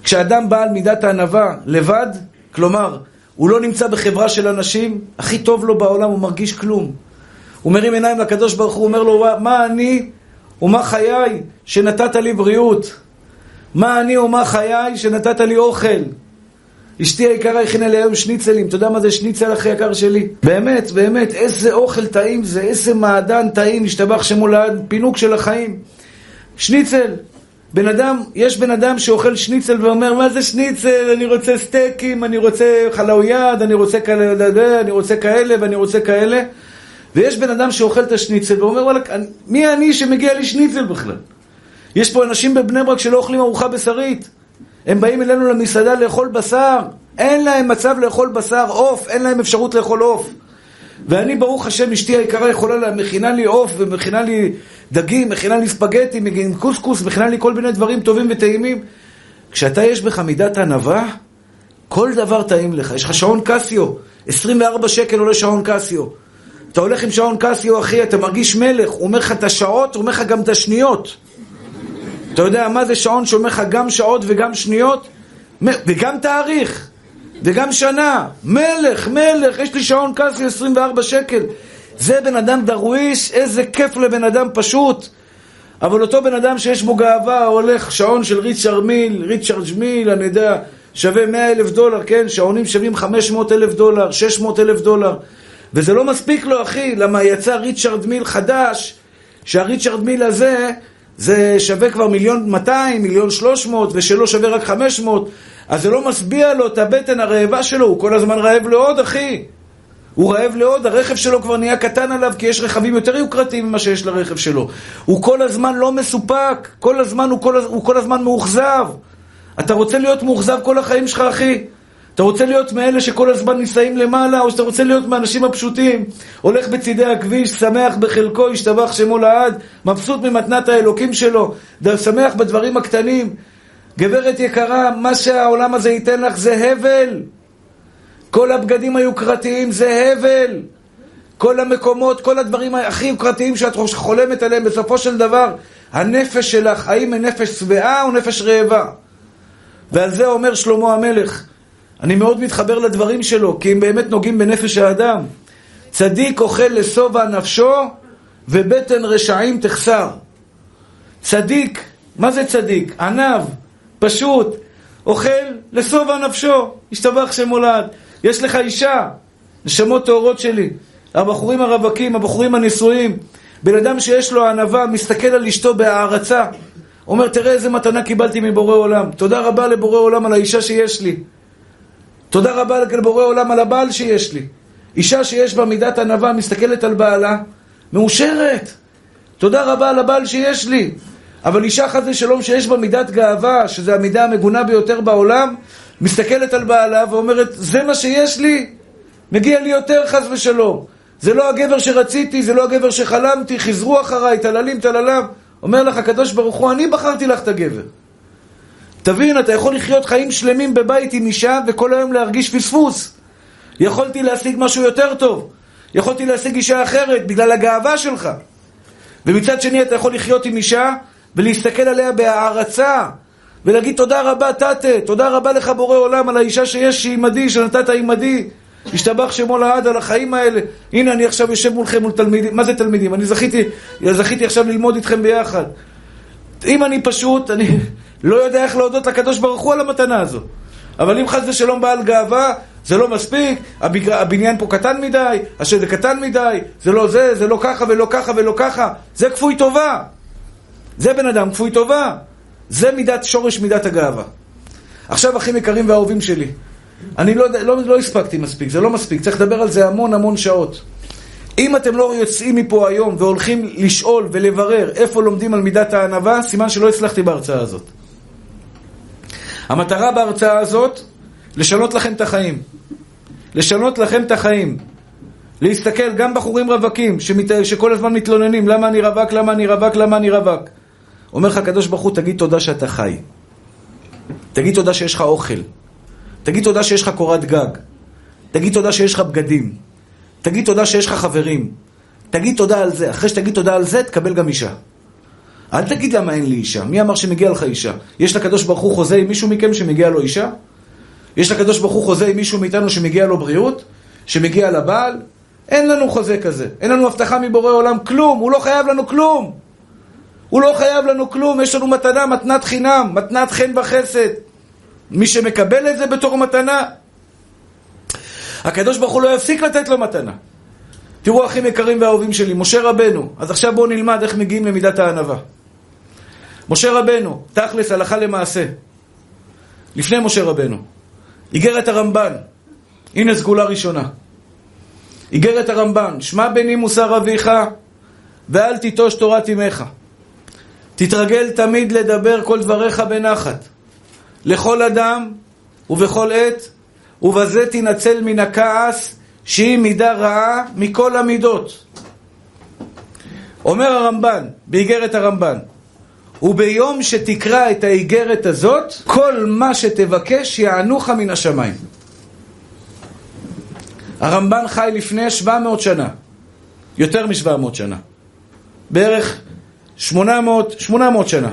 כשאדם בעל מידת הענווה לבד, כלומר, הוא לא נמצא בחברה של אנשים, הכי טוב לו בעולם, הוא מרגיש כלום. הוא מרים עיניים לקדוש ברוך הוא, אומר לו, מה אני ומה חיי שנתת לי בריאות? מה אני ומה חיי שנתת לי אוכל? אשתי היקרה הכינה לי היום שניצלים, אתה יודע מה זה שניצל הכי יקר שלי? באמת, באמת, איזה אוכל טעים זה, איזה מעדן טעים, השתבח שמו לעד, פינוק של החיים. שניצל. בן אדם, יש בן אדם שאוכל שניצל ואומר, מה זה שניצל? אני רוצה סטייקים, אני רוצה חלאויד, אני רוצה כאלה, אני רוצה כאלה ואני רוצה כאלה. ויש בן אדם שאוכל את השניצל ואומר, וואלה, מי אני שמגיע לי שניצל בכלל? יש פה אנשים בבני ברק שלא אוכלים ארוחה בשרית. הם באים אלינו למסעדה לאכול בשר. אין להם מצב לאכול בשר עוף, אין להם אפשרות לאכול עוף. ואני, ברוך השם, אשתי היקרה יכולה לה, מכינה לי עוף ומכינה לי דגים, מכינה לי ספגטי, עם קוסקוס, מכינה לי כל מיני דברים טובים וטעימים. כשאתה יש בך מידת ענווה, כל דבר טעים לך. יש לך שעון קסיו, 24 שקל עולה שעון קסיו. אתה הולך עם שעון קסיו, אחי, אתה מרגיש מלך. הוא אומר לך את השעות, הוא אומר לך גם את השניות. אתה יודע מה זה שעון שאומר לך גם שעות וגם שניות? וגם תאריך. וגם שנה. מלך, מלך, יש לי שעון קסי 24 שקל. זה בן אדם דרוויש, איזה כיף לבן אדם פשוט. אבל אותו בן אדם שיש בו גאווה, הולך שעון של ריצ'רד מיל, ריצ'רד מיל, אני יודע, שווה 100 אלף דולר, כן? שעונים שווים 500 אלף דולר, 600 אלף דולר. וזה לא מספיק לו, אחי, למה יצא ריצ'רד מיל חדש, שהריצ'רד מיל הזה, זה שווה כבר מיליון 200, מיליון 300, ושלו שווה רק 500. אז זה לא משביע לו את הבטן הרעבה שלו, הוא כל הזמן רעב לעוד, אחי. הוא רעב לעוד, הרכב שלו כבר נהיה קטן עליו, כי יש רכבים יותר יוקרתיים ממה שיש לרכב שלו. הוא כל הזמן לא מסופק, כל הזמן הוא כל, הוא כל הזמן מאוכזב. אתה רוצה להיות מאוכזב כל החיים שלך, אחי? אתה רוצה להיות מאלה שכל הזמן נישאים למעלה, או שאתה רוצה להיות מהאנשים הפשוטים? הולך בצידי הכביש, שמח בחלקו, השתבח שמו לעד, מבסוט ממתנת האלוקים שלו, שמח בדברים הקטנים. גברת יקרה, מה שהעולם הזה ייתן לך זה הבל. כל הבגדים היוקרתיים זה הבל. כל המקומות, כל הדברים הכי יוקרתיים שאת חולמת עליהם, בסופו של דבר, הנפש שלך, האם היא נפש שבעה או נפש רעבה? ועל זה אומר שלמה המלך. אני מאוד מתחבר לדברים שלו, כי הם באמת נוגעים בנפש האדם. צדיק אוכל לשובע נפשו, ובטן רשעים תחסר. צדיק, מה זה צדיק? ענב. פשוט, אוכל לשובע נפשו, השתבח שמולד. יש לך אישה, נשמות טהורות שלי, הבחורים הרווקים, הבחורים הנשואים, בן אדם שיש לו ענווה, מסתכל על אשתו בהערצה, אומר, תראה איזה מתנה קיבלתי מבורא עולם. תודה רבה לבורא עולם על האישה שיש לי. תודה רבה לבורא עולם על הבעל שיש לי. אישה שיש בה מידת ענווה, מסתכלת על בעלה, מאושרת. תודה רבה על הבעל שיש לי. אבל אישה חס ושלום שיש בה מידת גאווה, שזו המידה המגונה ביותר בעולם, מסתכלת על בעלה ואומרת, זה מה שיש לי, מגיע לי יותר חס ושלום. זה לא הגבר שרציתי, זה לא הגבר שחלמתי, חזרו אחריי, טללים טללם. אומר לך הקדוש ברוך הוא, אני בחרתי לך את הגבר. תבין, אתה יכול לחיות חיים שלמים בבית עם אישה וכל היום להרגיש פספוס. יכולתי להשיג משהו יותר טוב. יכולתי להשיג אישה אחרת בגלל הגאווה שלך. ומצד שני אתה יכול לחיות עם אישה ולהסתכל עליה בהערצה, ולהגיד תודה רבה תתה, תודה רבה לך בורא עולם על האישה שיש עימדי, שנתת עימדי. השתבח שמו לעד על החיים האלה. הנה אני עכשיו יושב מולכם מול תלמידים. מה זה תלמידים? אני זכיתי, זכיתי עכשיו ללמוד איתכם ביחד. אם אני פשוט, אני לא יודע איך להודות לקדוש ברוך הוא על המתנה הזו. אבל אם חס ושלום בעל גאווה, זה לא מספיק, הבניין פה קטן מדי, השדה קטן מדי, זה לא זה, זה לא ככה ולא ככה ולא ככה. זה כפוי טובה. זה בן אדם כפוי טובה. זה מידת, שורש מידת הגאווה. עכשיו, אחים יקרים ואהובים שלי, אני לא, לא, לא הספקתי מספיק, זה לא מספיק, צריך לדבר על זה המון המון שעות. אם אתם לא יוצאים מפה היום והולכים לשאול ולברר איפה לומדים על מידת הענווה, סימן שלא הצלחתי בהרצאה הזאת. המטרה בהרצאה הזאת, לשנות לכם את החיים. לשנות לכם את החיים. להסתכל, גם בחורים רווקים, שמת... שכל הזמן מתלוננים, למה אני רווק, למה אני רווק, למה אני רווק. אומר לך הקדוש ברוך הוא, תגיד תודה שאתה חי. תגיד תודה שיש לך אוכל. תגיד תודה שיש לך קורת גג. תגיד תודה שיש לך בגדים. תגיד תודה שיש לך חברים. תגיד תודה על זה. אחרי שתגיד תודה על זה, תקבל גם אישה. אל תגיד למה אין לי אישה. מי אמר שמגיע לך אישה? יש לקדוש ברוך הוא חוזה עם מישהו מכם שמגיע לו אישה? יש לקדוש ברוך הוא חוזה עם מישהו מאיתנו שמגיע לו בריאות? שמגיע לבעל? אין לנו חוזה כזה. אין לנו הבטחה מבורא עולם כלום. הוא לא חייב לנו כלום. הוא לא חייב לנו כלום. יש לנו מתנה, מתנת חינם, מתנת חן וחסד. מי שמקבל את זה בתור מתנה, הקדוש ברוך הוא לא יפסיק לתת לו מתנה. תראו אחים יקרים ואהובים שלי, משה רבנו, אז עכשיו בואו נלמד איך מגיעים למידת הענווה. משה רבנו, תכלס, הלכה למעשה. לפני משה רבנו, איגרת הרמב"ן, הנה סגולה ראשונה. איגרת הרמב"ן, שמע בני מוסר אביך ואל תיטוש תורת אמך. תתרגל תמיד לדבר כל דבריך בנחת. לכל אדם ובכל עת, ובזה תנצל מן הכעס שהיא מידה רעה מכל המידות. אומר הרמב"ן, באיגרת הרמב"ן, וביום שתקרא את האיגרת הזאת, כל מה שתבקש יענוך מן השמיים. הרמב"ן חי לפני 700 שנה, יותר מ-700 שנה, בערך 800, 800 שנה.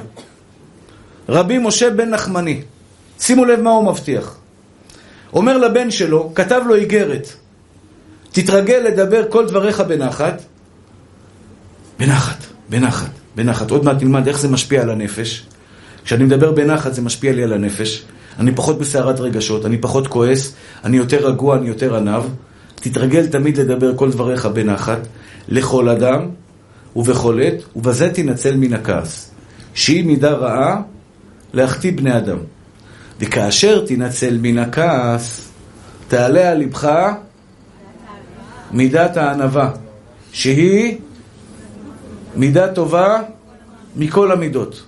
רבי משה בן נחמני, שימו לב מה הוא מבטיח. אומר לבן שלו, כתב לו איגרת, תתרגל לדבר כל דבריך בנחת, בנחת, בנחת, בנחת. עוד מעט נלמד איך זה משפיע על הנפש. כשאני מדבר בנחת זה משפיע לי על הנפש. אני פחות בסערת רגשות, אני פחות כועס, אני יותר רגוע, אני יותר עניו. תתרגל תמיד לדבר כל דבריך בנחת, לכל אדם ובכל עת, ובזה תנצל מן הכעס. שהיא מידה רעה להחטיא בני אדם. וכאשר תנצל מן הכעס, תעלה על לבך מידת הענווה, שהיא מידה טובה מכל המידות.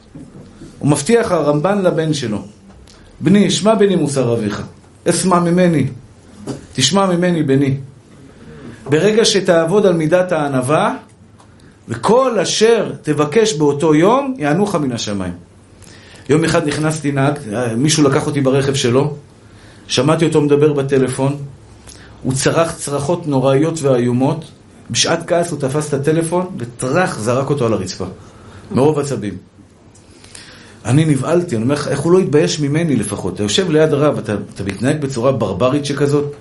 הוא מבטיח הרמב"ן לבן שלו, בני, שמע בני מוסר אביך, אסמע ממני, תשמע ממני בני. ברגע שתעבוד על מידת הענווה, וכל אשר תבקש באותו יום, יענוך מן השמיים. יום אחד נכנסתי נהג, מישהו לקח אותי ברכב שלו, שמעתי אותו מדבר בטלפון, הוא צרח צרחות נוראיות ואיומות, בשעת כעס הוא תפס את הטלפון וטרח זרק אותו על הרצפה, מרוב עצבים. אני נבהלתי, אני אומר לך, איך הוא לא התבייש ממני לפחות? אתה יושב ליד הרב, אתה, אתה מתנהג בצורה ברברית שכזאת,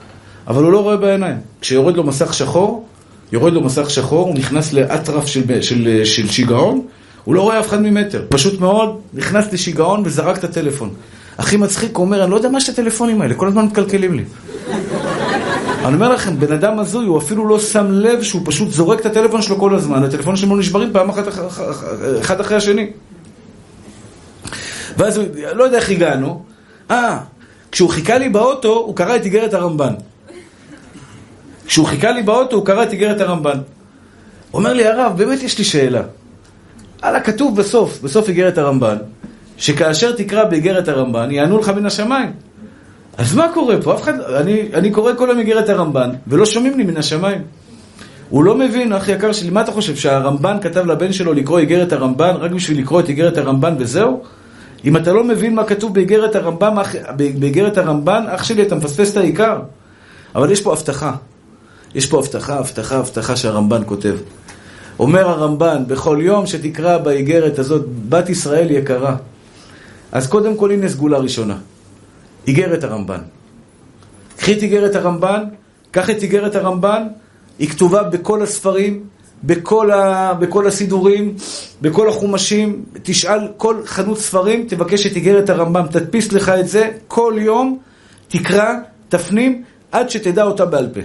אבל הוא לא רואה בעיניים. כשיורד לו מסך שחור, יורד לו מסך שחור, הוא נכנס לאטרף של, של, של שיגעון, הוא לא רואה אף אחד ממטר. פשוט מאוד, נכנס לשיגעון וזרק את הטלפון. הכי מצחיק, הוא אומר, אני לא יודע מה יש הטלפונים האלה, כל הזמן מתקלקלים לי. אני אומר לכם, בן אדם הזוי, הוא אפילו לא שם לב שהוא פשוט זורק את הטלפון שלו כל הזמן, הטלפונים שלו נשברים פעם אחת אחד אחרי השני. ואז הוא, לא יודע איך הגענו, אה, כשהוא חיכה לי באוטו, הוא קרא את איגרת הרמב"ן. כשהוא חיכה לי באוטו, הוא קרא את איגרת הרמב"ן. הוא אומר לי, הרב, באמת יש לי שאלה. הלאה, כתוב בסוף, בסוף איגרת הרמב"ן, שכאשר תקרא באיגרת הרמב"ן, יענו לך מן השמיים. אז מה קורה פה? אף אחד, אני, אני קורא כל היום איגרת הרמב"ן, ולא שומעים לי מן השמיים. הוא לא מבין, אח יקר שלי, מה אתה חושב, שהרמב"ן כתב לבן שלו לקרוא איגרת הרמב"ן רק בשביל לקרוא את איגרת הרמב"ן וזהו? אם אתה לא מבין מה כתוב באיגרת הרמב"ן, באיגרת הרמב"ן, אח שלי, אתה מפספס את העיקר. אבל יש פה הבטחה. יש פה הבטחה, הבטחה, הבטחה שהרמב"ן כותב. אומר הרמב"ן, בכל יום שתקרא באיגרת הזאת, בת ישראל יקרה. אז קודם כל הנה סגולה ראשונה. איגרת הרמב"ן. קחי את איגרת הרמב"ן, קח את איגרת הרמב"ן, היא כתובה בכל הספרים, בכל, ה... בכל הסידורים, בכל החומשים, תשאל כל חנות ספרים, תבקש את איגרת הרמב"ם, תדפיס לך את זה, כל יום תקרא, תפנים, עד שתדע אותה בעל פה.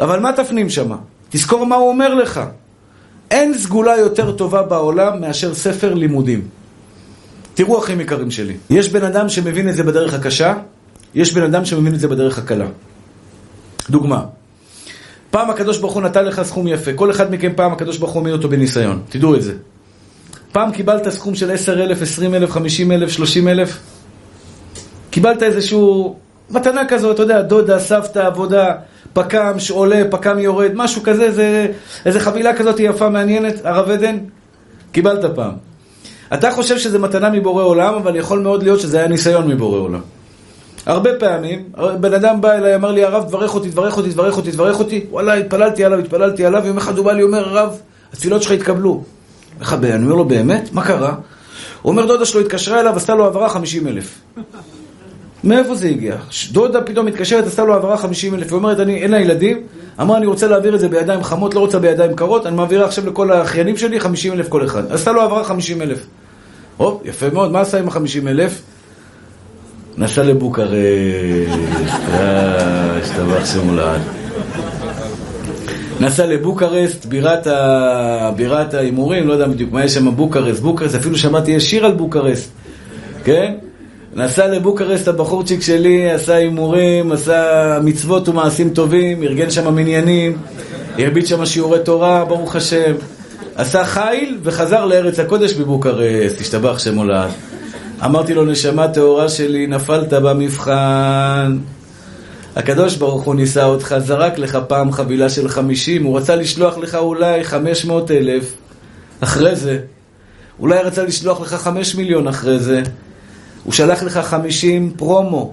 אבל מה תפנים שמה? תזכור מה הוא אומר לך. אין סגולה יותר טובה בעולם מאשר ספר לימודים. תראו אחים יקרים שלי, יש בן אדם שמבין את זה בדרך הקשה, יש בן אדם שמבין את זה בדרך הקלה. דוגמה, פעם הקדוש ברוך הוא נתן לך סכום יפה. כל אחד מכם פעם הקדוש ברוך הוא העמיד אותו בניסיון. תדעו את זה. פעם קיבלת סכום של 10,000, 20,000, 50,000, 30,000? קיבלת איזשהו מתנה כזו, אתה יודע, דודה, סבתא, עבודה, פק"ם שעולה, פק"ם יורד, משהו כזה, זה, איזה חבילה כזאת יפה, מעניינת, הרב עדן? קיבלת פעם. אתה חושב שזה מתנה מבורא עולם, אבל יכול מאוד להיות שזה היה ניסיון מבורא עולם. הרבה פעמים, בן אדם בא אליי, אמר לי, הרב, תברך אותי, תברך אותי, תברך אותי, תברך אותי. וואלה, התפללתי עליו, התפללתי עליו, יום אחד הוא בא לי, אומר, הרב, התפילות שלך התקבלו. אני אומר לו, באמת? מה קרה? הוא אומר, דודה שלו התקשרה אליו, עשתה לו העברה 50 אלף. מאיפה זה הגיע? דודה פתאום מתקשרת, עשתה לו העברה 50 אלף. היא אומרת, אני, אין לה ילדים, אמרה, אני רוצה להעביר את זה בידיים חמות, לא רוצה בידיים קרות, אני מעבירה עכשיו לכל האחיינים שלי 50 אלף כל אחד. עשתה לו העברה 50 אלף. או, יפה מאוד, מה עשה עם ה-50 אלף? נסע לבוקרשט, אה, השתבח שמולד. נסע לבוקרשט, בירת, ההימורים, לא יודע בדיוק מה יש שם בוקרשט, בוקרשט, אפילו שמעתי יש שיר על בוקרשט, כן? נסע לבוקרשט הבחורצ'יק שלי, עשה הימורים, עשה מצוות ומעשים טובים, ארגן שם מניינים, הרביץ שם שיעורי תורה, ברוך השם. עשה חיל וחזר לארץ הקודש בבוקרשט, השתבח שם עולד. אמרתי לו, נשמה טהורה שלי, נפלת במבחן. הקדוש ברוך הוא ניסה אותך, זרק לך פעם חבילה של חמישים, הוא רצה לשלוח לך אולי חמש מאות אלף אחרי זה. אולי רצה לשלוח לך חמש מיליון אחרי זה. הוא שלח לך חמישים פרומו,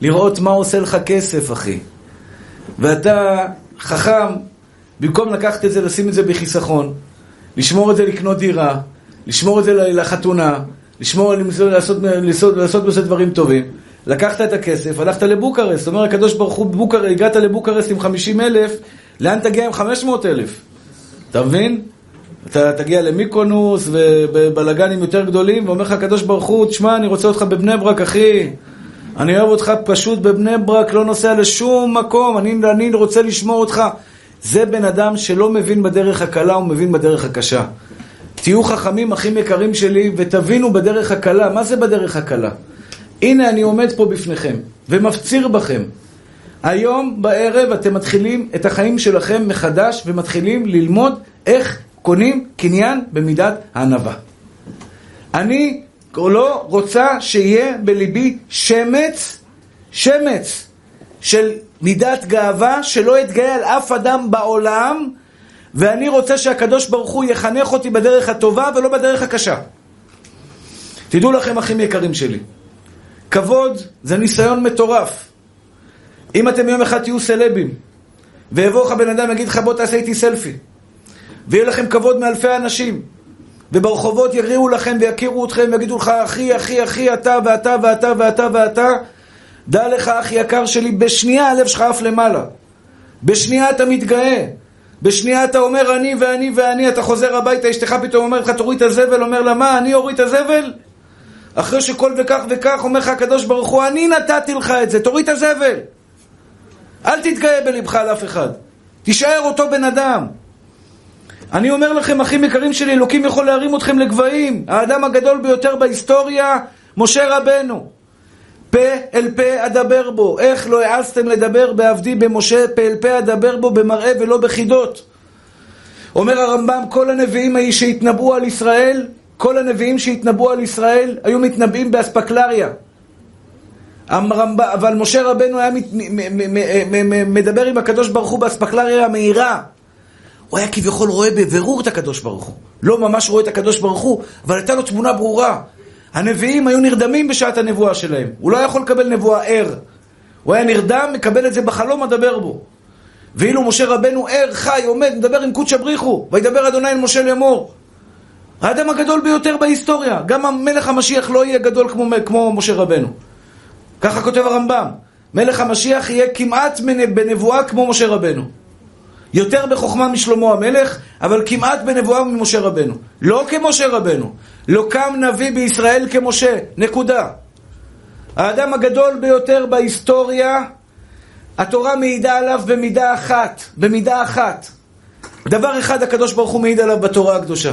לראות מה עושה לך כסף, אחי. ואתה חכם, במקום לקחת את זה, לשים את זה בחיסכון, לשמור את זה לקנות דירה, לשמור את זה לחתונה, לשמור, לעשות, לעשות, לעשות בזה דברים טובים. לקחת את הכסף, הלכת לבוקרסט, אומר הקדוש ברוך הוא, בוקר, הגעת לבוקרסט עם 50 אלף, לאן תגיע עם 500 אלף? אתה מבין? אתה תגיע למיקונוס ובלאגנים יותר גדולים, ואומר לך הקדוש ברוך הוא, תשמע, אני רוצה אותך בבני ברק, אחי. אני אוהב אותך פשוט בבני ברק, לא נוסע לשום מקום, אני, אני רוצה לשמור אותך. זה בן אדם שלא מבין בדרך הקלה, הוא מבין בדרך הקשה. תהיו חכמים, אחים יקרים שלי, ותבינו בדרך הקלה. מה זה בדרך הקלה? הנה אני עומד פה בפניכם, ומפציר בכם. היום בערב אתם מתחילים את החיים שלכם מחדש, ומתחילים ללמוד איך קונים קניין במידת הענווה. אני לא רוצה שיהיה בליבי שמץ, שמץ של מידת גאווה, שלא אתגאה על אף אדם בעולם, ואני רוצה שהקדוש ברוך הוא יחנך אותי בדרך הטובה ולא בדרך הקשה. תדעו לכם, אחים יקרים שלי, כבוד זה ניסיון מטורף. אם אתם יום אחד תהיו סלבים, ויבוא לך בן אדם ויגיד לך בוא תעשה איתי סלפי, ויהיה לכם כבוד מאלפי אנשים, וברחובות יריעו לכם ויכירו אתכם ויגידו לך אחי, אחי, אחי, אתה ואתה ואתה ואתה ואתה, דע לך, אח יקר שלי, בשנייה הלב שלך עף למעלה. בשנייה אתה מתגאה. בשנייה אתה אומר אני ואני ואני, אתה חוזר הביתה, אשתך פתאום אומרת לך תוריד את הזבל, אומר לה מה, אני אוריד את הזבל? אחרי שכל וכך וכך אומר לך הקדוש ברוך הוא, אני נתתי לך את זה, תוריד את הזבל. אל תתגאה בלבך על אף אחד. תישאר אותו בן אדם. אני אומר לכם, אחים יקרים שלי, אלוקים יכול להרים אתכם לגבהים. האדם הגדול ביותר בהיסטוריה, משה רבנו. פה אל פה אדבר בו. איך לא העזתם לדבר בעבדי במשה, פה אל פה אדבר בו במראה ולא בחידות. אומר הרמב"ם, כל הנביאים שהתנבאו על ישראל, כל הנביאים שהתנבאו על ישראל היו מתנבאים באספקלריה. אבל משה רבנו היה מדבר עם הקדוש ברוך הוא באספקלריה המהירה. הוא היה כביכול רואה בבירור את הקדוש ברוך הוא. לא ממש רואה את הקדוש ברוך הוא, אבל הייתה לו תמונה ברורה. הנביאים היו נרדמים בשעת הנבואה שלהם. הוא לא יכול לקבל נבואה ער. הוא היה נרדם, מקבל את זה בחלום, מדבר בו. ואילו משה רבנו ער, חי, עומד, מדבר עם קודשא בריחו, וידבר אדוני אל משה לאמור. האדם הגדול ביותר בהיסטוריה. גם המלך המשיח לא יהיה גדול כמו, כמו משה רבנו. ככה כותב הרמב"ם. מלך המשיח יהיה כמעט בנבואה כמו משה רבנו. יותר בחוכמה משלמה המלך, אבל כמעט בנבואה ממשה רבנו. לא כמשה רבנו. לא קם נביא בישראל כמשה. נקודה. האדם הגדול ביותר בהיסטוריה, התורה מעידה עליו במידה אחת. במידה אחת. דבר אחד הקדוש ברוך הוא מעיד עליו בתורה הקדושה.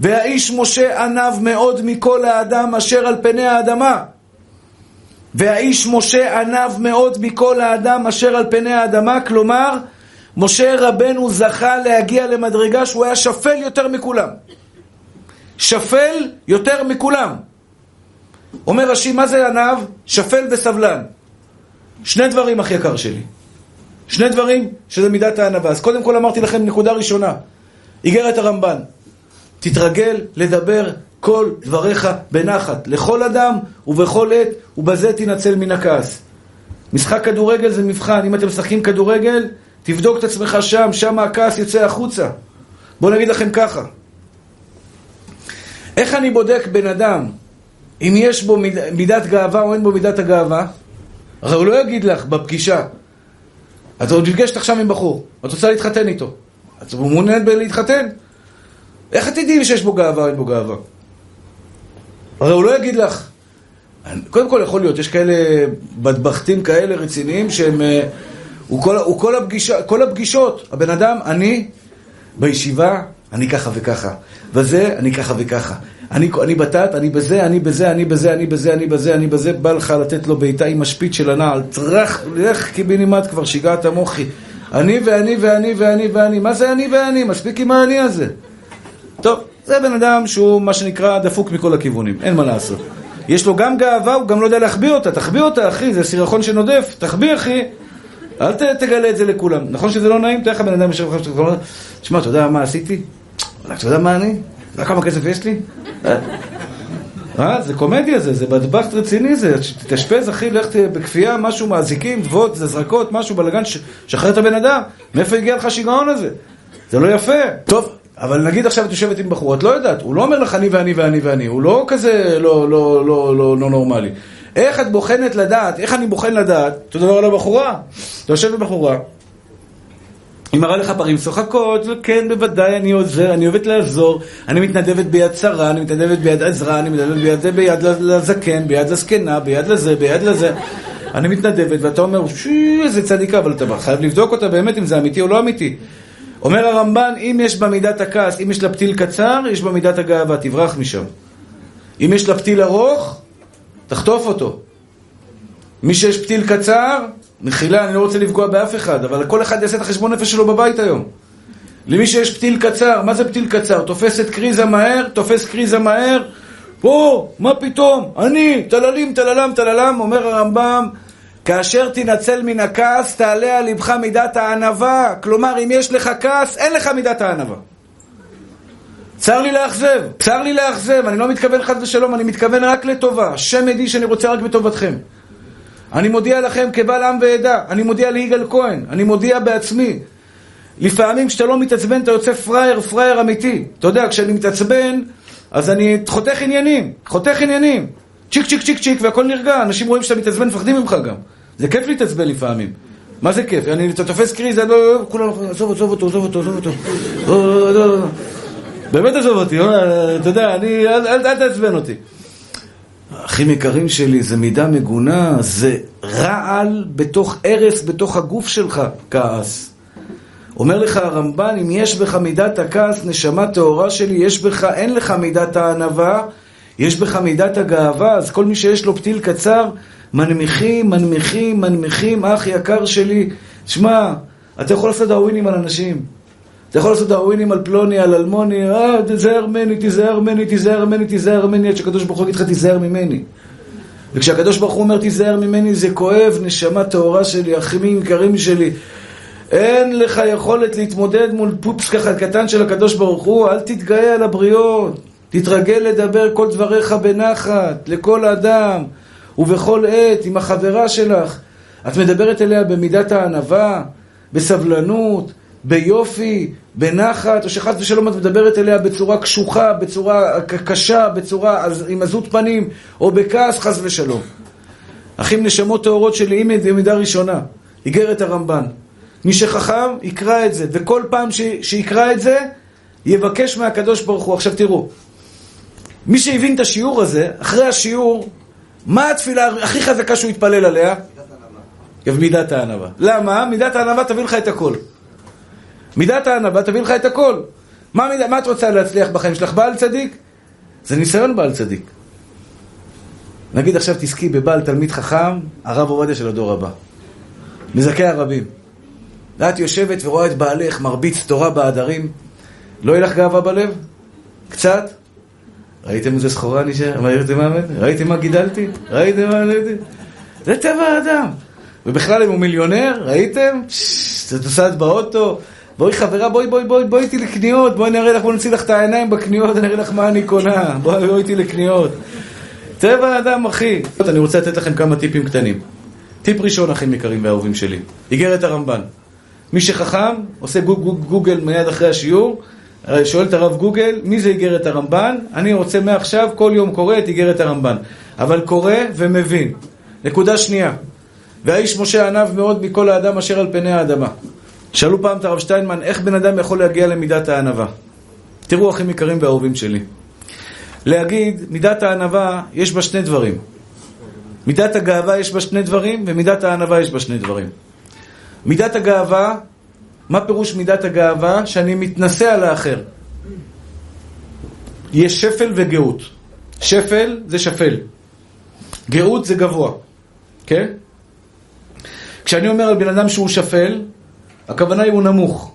והאיש משה ענב מאוד מכל האדם אשר על פני האדמה. והאיש משה ענב מאוד מכל האדם אשר על פני האדמה, כלומר, משה רבנו זכה להגיע למדרגה שהוא היה שפל יותר מכולם. שפל יותר מכולם. אומר רש"י, מה זה עניו? שפל וסבלן. שני דברים הכי יקר שלי. שני דברים שזה מידת הענווה. אז קודם כל אמרתי לכם נקודה ראשונה, איגרת הרמב"ן. תתרגל לדבר כל דבריך בנחת, לכל אדם ובכל עת, ובזה תנצל מן הכעס. משחק כדורגל זה מבחן, אם אתם משחקים כדורגל, תבדוק את עצמך שם, שם הכעס יוצא החוצה. בואו נגיד לכם ככה, איך אני בודק בן אדם אם יש בו מיד, מידת גאווה או אין בו מידת הגאווה? הרי הוא לא יגיד לך בפגישה, את עוד נפגשת עכשיו עם בחור, את רוצה להתחתן איתו, את מעוניינת בלהתחתן? איך את תדעי שיש בו גאווה או אין בו גאווה? הרי הוא לא יגיד לך. קודם כל יכול להיות, יש כאלה בטבחתים כאלה רציניים שהם... הוא כל, הוא כל, הפגישה, כל הפגישות, הבן אדם, אני בישיבה, אני ככה וככה. וזה, אני ככה וככה. אני, אני בתת, אני בזה, אני בזה, אני בזה, אני בזה, אני בזה, אני בזה, בא לך לתת לו בעיטה עם משפיץ של הנעל. טרח, לך קיבינימט כבר, שיגעת מוחי. אני ואני ואני ואני ואני. מה זה אני ואני? מספיק עם האני הזה. טוב, זה בן אדם שהוא מה שנקרא דפוק מכל הכיוונים, אין מה לעשות. יש לו גם גאווה, הוא גם לא יודע להחביא אותה. תחביא אותה, אחי, זה סירחון שנודף. תחביא, אחי. אל תגלה את זה לכולם. נכון שזה לא נעים? תראה לך בן אדם יושב לך, תשמע, אתה יודע מה עשיתי? אתה יודע מה אני? אתה כמה כסף יש לי? אה, זה קומדיה זה, זה בטבחט רציני זה, תתאשפז אחי, לך בכפייה, משהו מאזיקים, דבות, זרקות, משהו, בלאגן, שחרר את הבן אדם, מאיפה הגיע לך השיגעון הזה? זה לא יפה. טוב, אבל נגיד עכשיו את יושבת עם בחור, את לא יודעת, הוא לא אומר לך אני ואני ואני ואני, הוא לא כזה לא, לא, לא, לא, לא נורמלי. איך את בוחנת לדעת, איך אני בוחן לדעת, אותו דבר על הבחורה. אתה יושב בבחורה, היא מראה לך פרים שוחקות, וכן, בוודאי, אני עוזר, אני אוהבת לעזור, אני מתנדבת ביד צרה, אני מתנדבת ביד עזרה, אני מתנדבת ביד זה, ביד לזקן, ביד לזקנה, ביד לזה, ביד לזה. אני מתנדבת, ואתה אומר, שי, איזה צדיקה, אבל אתה חייב לבדוק אותה באמת אם זה אמיתי או לא אמיתי. אומר הרמב"ן, אם יש בה מידת הכעס, אם יש לה פתיל קצר, יש בה מידת הגאווה, תברח משם. אם יש לה פתיל ארוך, תחטוף אותו. מי שיש פתיל קצר, מחילה, אני לא רוצה לפגוע באף אחד, אבל כל אחד יעשה את החשבון נפש שלו בבית היום. למי שיש פתיל קצר, מה זה פתיל קצר? תופס את קריזה מהר, תופס קריזה מהר, פה, מה פתאום? אני, טללים, טללם, טללם, אומר הרמב"ם, כאשר תנצל מן הכעס, תעלה על לבך מידת הענווה. כלומר, אם יש לך כעס, אין לך מידת הענווה. צר לי לאכזב, צר לי לאכזב, אני לא מתכוון חס ושלום, אני מתכוון רק לטובה. השם עדי שאני רוצה רק בטובתכם. אני מודיע לכם כבעל עם ועדה, אני מודיע ליגאל כהן, אני מודיע בעצמי. לפעמים כשאתה לא מתעצבן אתה יוצא פראייר, פראייר אמיתי. אתה יודע, כשאני מתעצבן, אז אני חותך עניינים, חותך עניינים. צ'יק צ'יק צ'יק צ'יק והכל נרגע, אנשים רואים שאתה מתעצבן, מפחדים ממך גם. זה כיף להתעצבן לפעמים. מה זה כיף? אתה תופס קריזה, לא, לא, כולם, עזוב, עזוב אותו, עזוב אותו, עזוב אותו. באמת עזוב אותי, אתה יודע, אני, אל תעצבן אותי. אחים יקרים שלי, זה מידה מגונה, זה רעל בתוך ארס, בתוך הגוף שלך, כעס. אומר לך הרמב"ן, אם יש בך מידת הכעס, נשמה טהורה שלי, יש בך, אין לך מידת הענווה, יש בך מידת הגאווה, אז כל מי שיש לו פתיל קצר, מנמיכים, מנמיכים, מנמיכים, אח יקר שלי, שמע, אתה יכול לעשות דאווינים על אנשים. אתה יכול לעשות דאווינים על פלוני, על אלמוני, אה, תיזהר ממני, תיזהר ממני, תיזהר ממני, תיזהר ממני, עד שהקדוש ברוך הוא יגיד לך תיזהר ממני. וכשהקדוש ברוך הוא אומר תיזהר ממני, זה כואב, נשמה טהורה שלי, אחים יקרים שלי. אין לך יכולת להתמודד מול פופס ככה קטן של הקדוש ברוך הוא, אל תתגאה על הבריות. תתרגל לדבר כל דבריך בנחת, לכל אדם, ובכל עת, עם החברה שלך. את מדברת אליה במידת הענווה, בסבלנות, ביופי, בנחת, או שחס ושלום את מדברת אליה בצורה קשוחה, בצורה קשה, בצורה עם עזות פנים, או בכעס חס ושלום. אחים נשמות טהורות שלי, אם במידה ראשונה, איגרת הרמב"ן. מי שחכם, יקרא את זה, וכל פעם ש... שיקרא את זה, יבקש מהקדוש ברוך הוא. עכשיו תראו, מי שהבין את השיעור הזה, אחרי השיעור, מה התפילה הכי חזקה שהוא יתפלל עליה? מידת הענווה. למה? מידת הענווה תביא לך את הכל. מידת הענווה תביא לך את הכל. מה. מה את רוצה להצליח בחיים שלך? בעל צדיק? זה ניסיון בעל צדיק. נגיד עכשיו תזכי בבעל תלמיד חכם, הרב עובדיה של הדור הבא. מזכה הרבים. ואת יושבת ורואה את בעלך מרביץ תורה בעדרים, לא יהיה לך גאווה בלב? קצת? ראיתם איזה סחורה נשאר? ראיתם מה ראיתם מה גידלתי? ראיתם מה עליתי? זה טבע האדם. ובכלל אם הוא מיליונר, ראיתם? את נוסעת באוטו, בואי חברה, בואי בואי בואי בואי איתי לקניות, בואי נראה לך, בואי נוציא לך את העיניים בקניות, אני אראה לך מה אני קונה, בואי בואי איתי לקניות. טבע האדם, אחי. אני רוצה לתת לכם כמה טיפים קטנים. טיפ ראשון, אחים יקרים ואהובים שלי, איגרת הרמב"ן. מי שחכם, עושה גוגל מיד אחרי השיעור, שואל את הרב גוגל, מי זה איגרת הרמב"ן? אני רוצה מעכשיו כל יום קורא את איגרת הרמב"ן. אבל קורא ומבין. נקודה שנייה, והאיש משה ענב מאוד מכל האדם אשר על פני האדמה. שאלו פעם את הרב שטיינמן, איך בן אדם יכול להגיע למידת הענבה? תראו, אחים יקרים ואהובים שלי. להגיד, מידת הענבה, יש בה שני דברים. מידת הגאווה יש בה שני דברים, ומידת הענבה יש בה שני דברים. מידת הגאווה, מה פירוש מידת הגאווה? שאני מתנשא על האחר. יש שפל וגאות. שפל זה שפל. גאות זה גבוה, כן? כשאני אומר על בן אדם שהוא שפל, הכוונה היא הוא נמוך.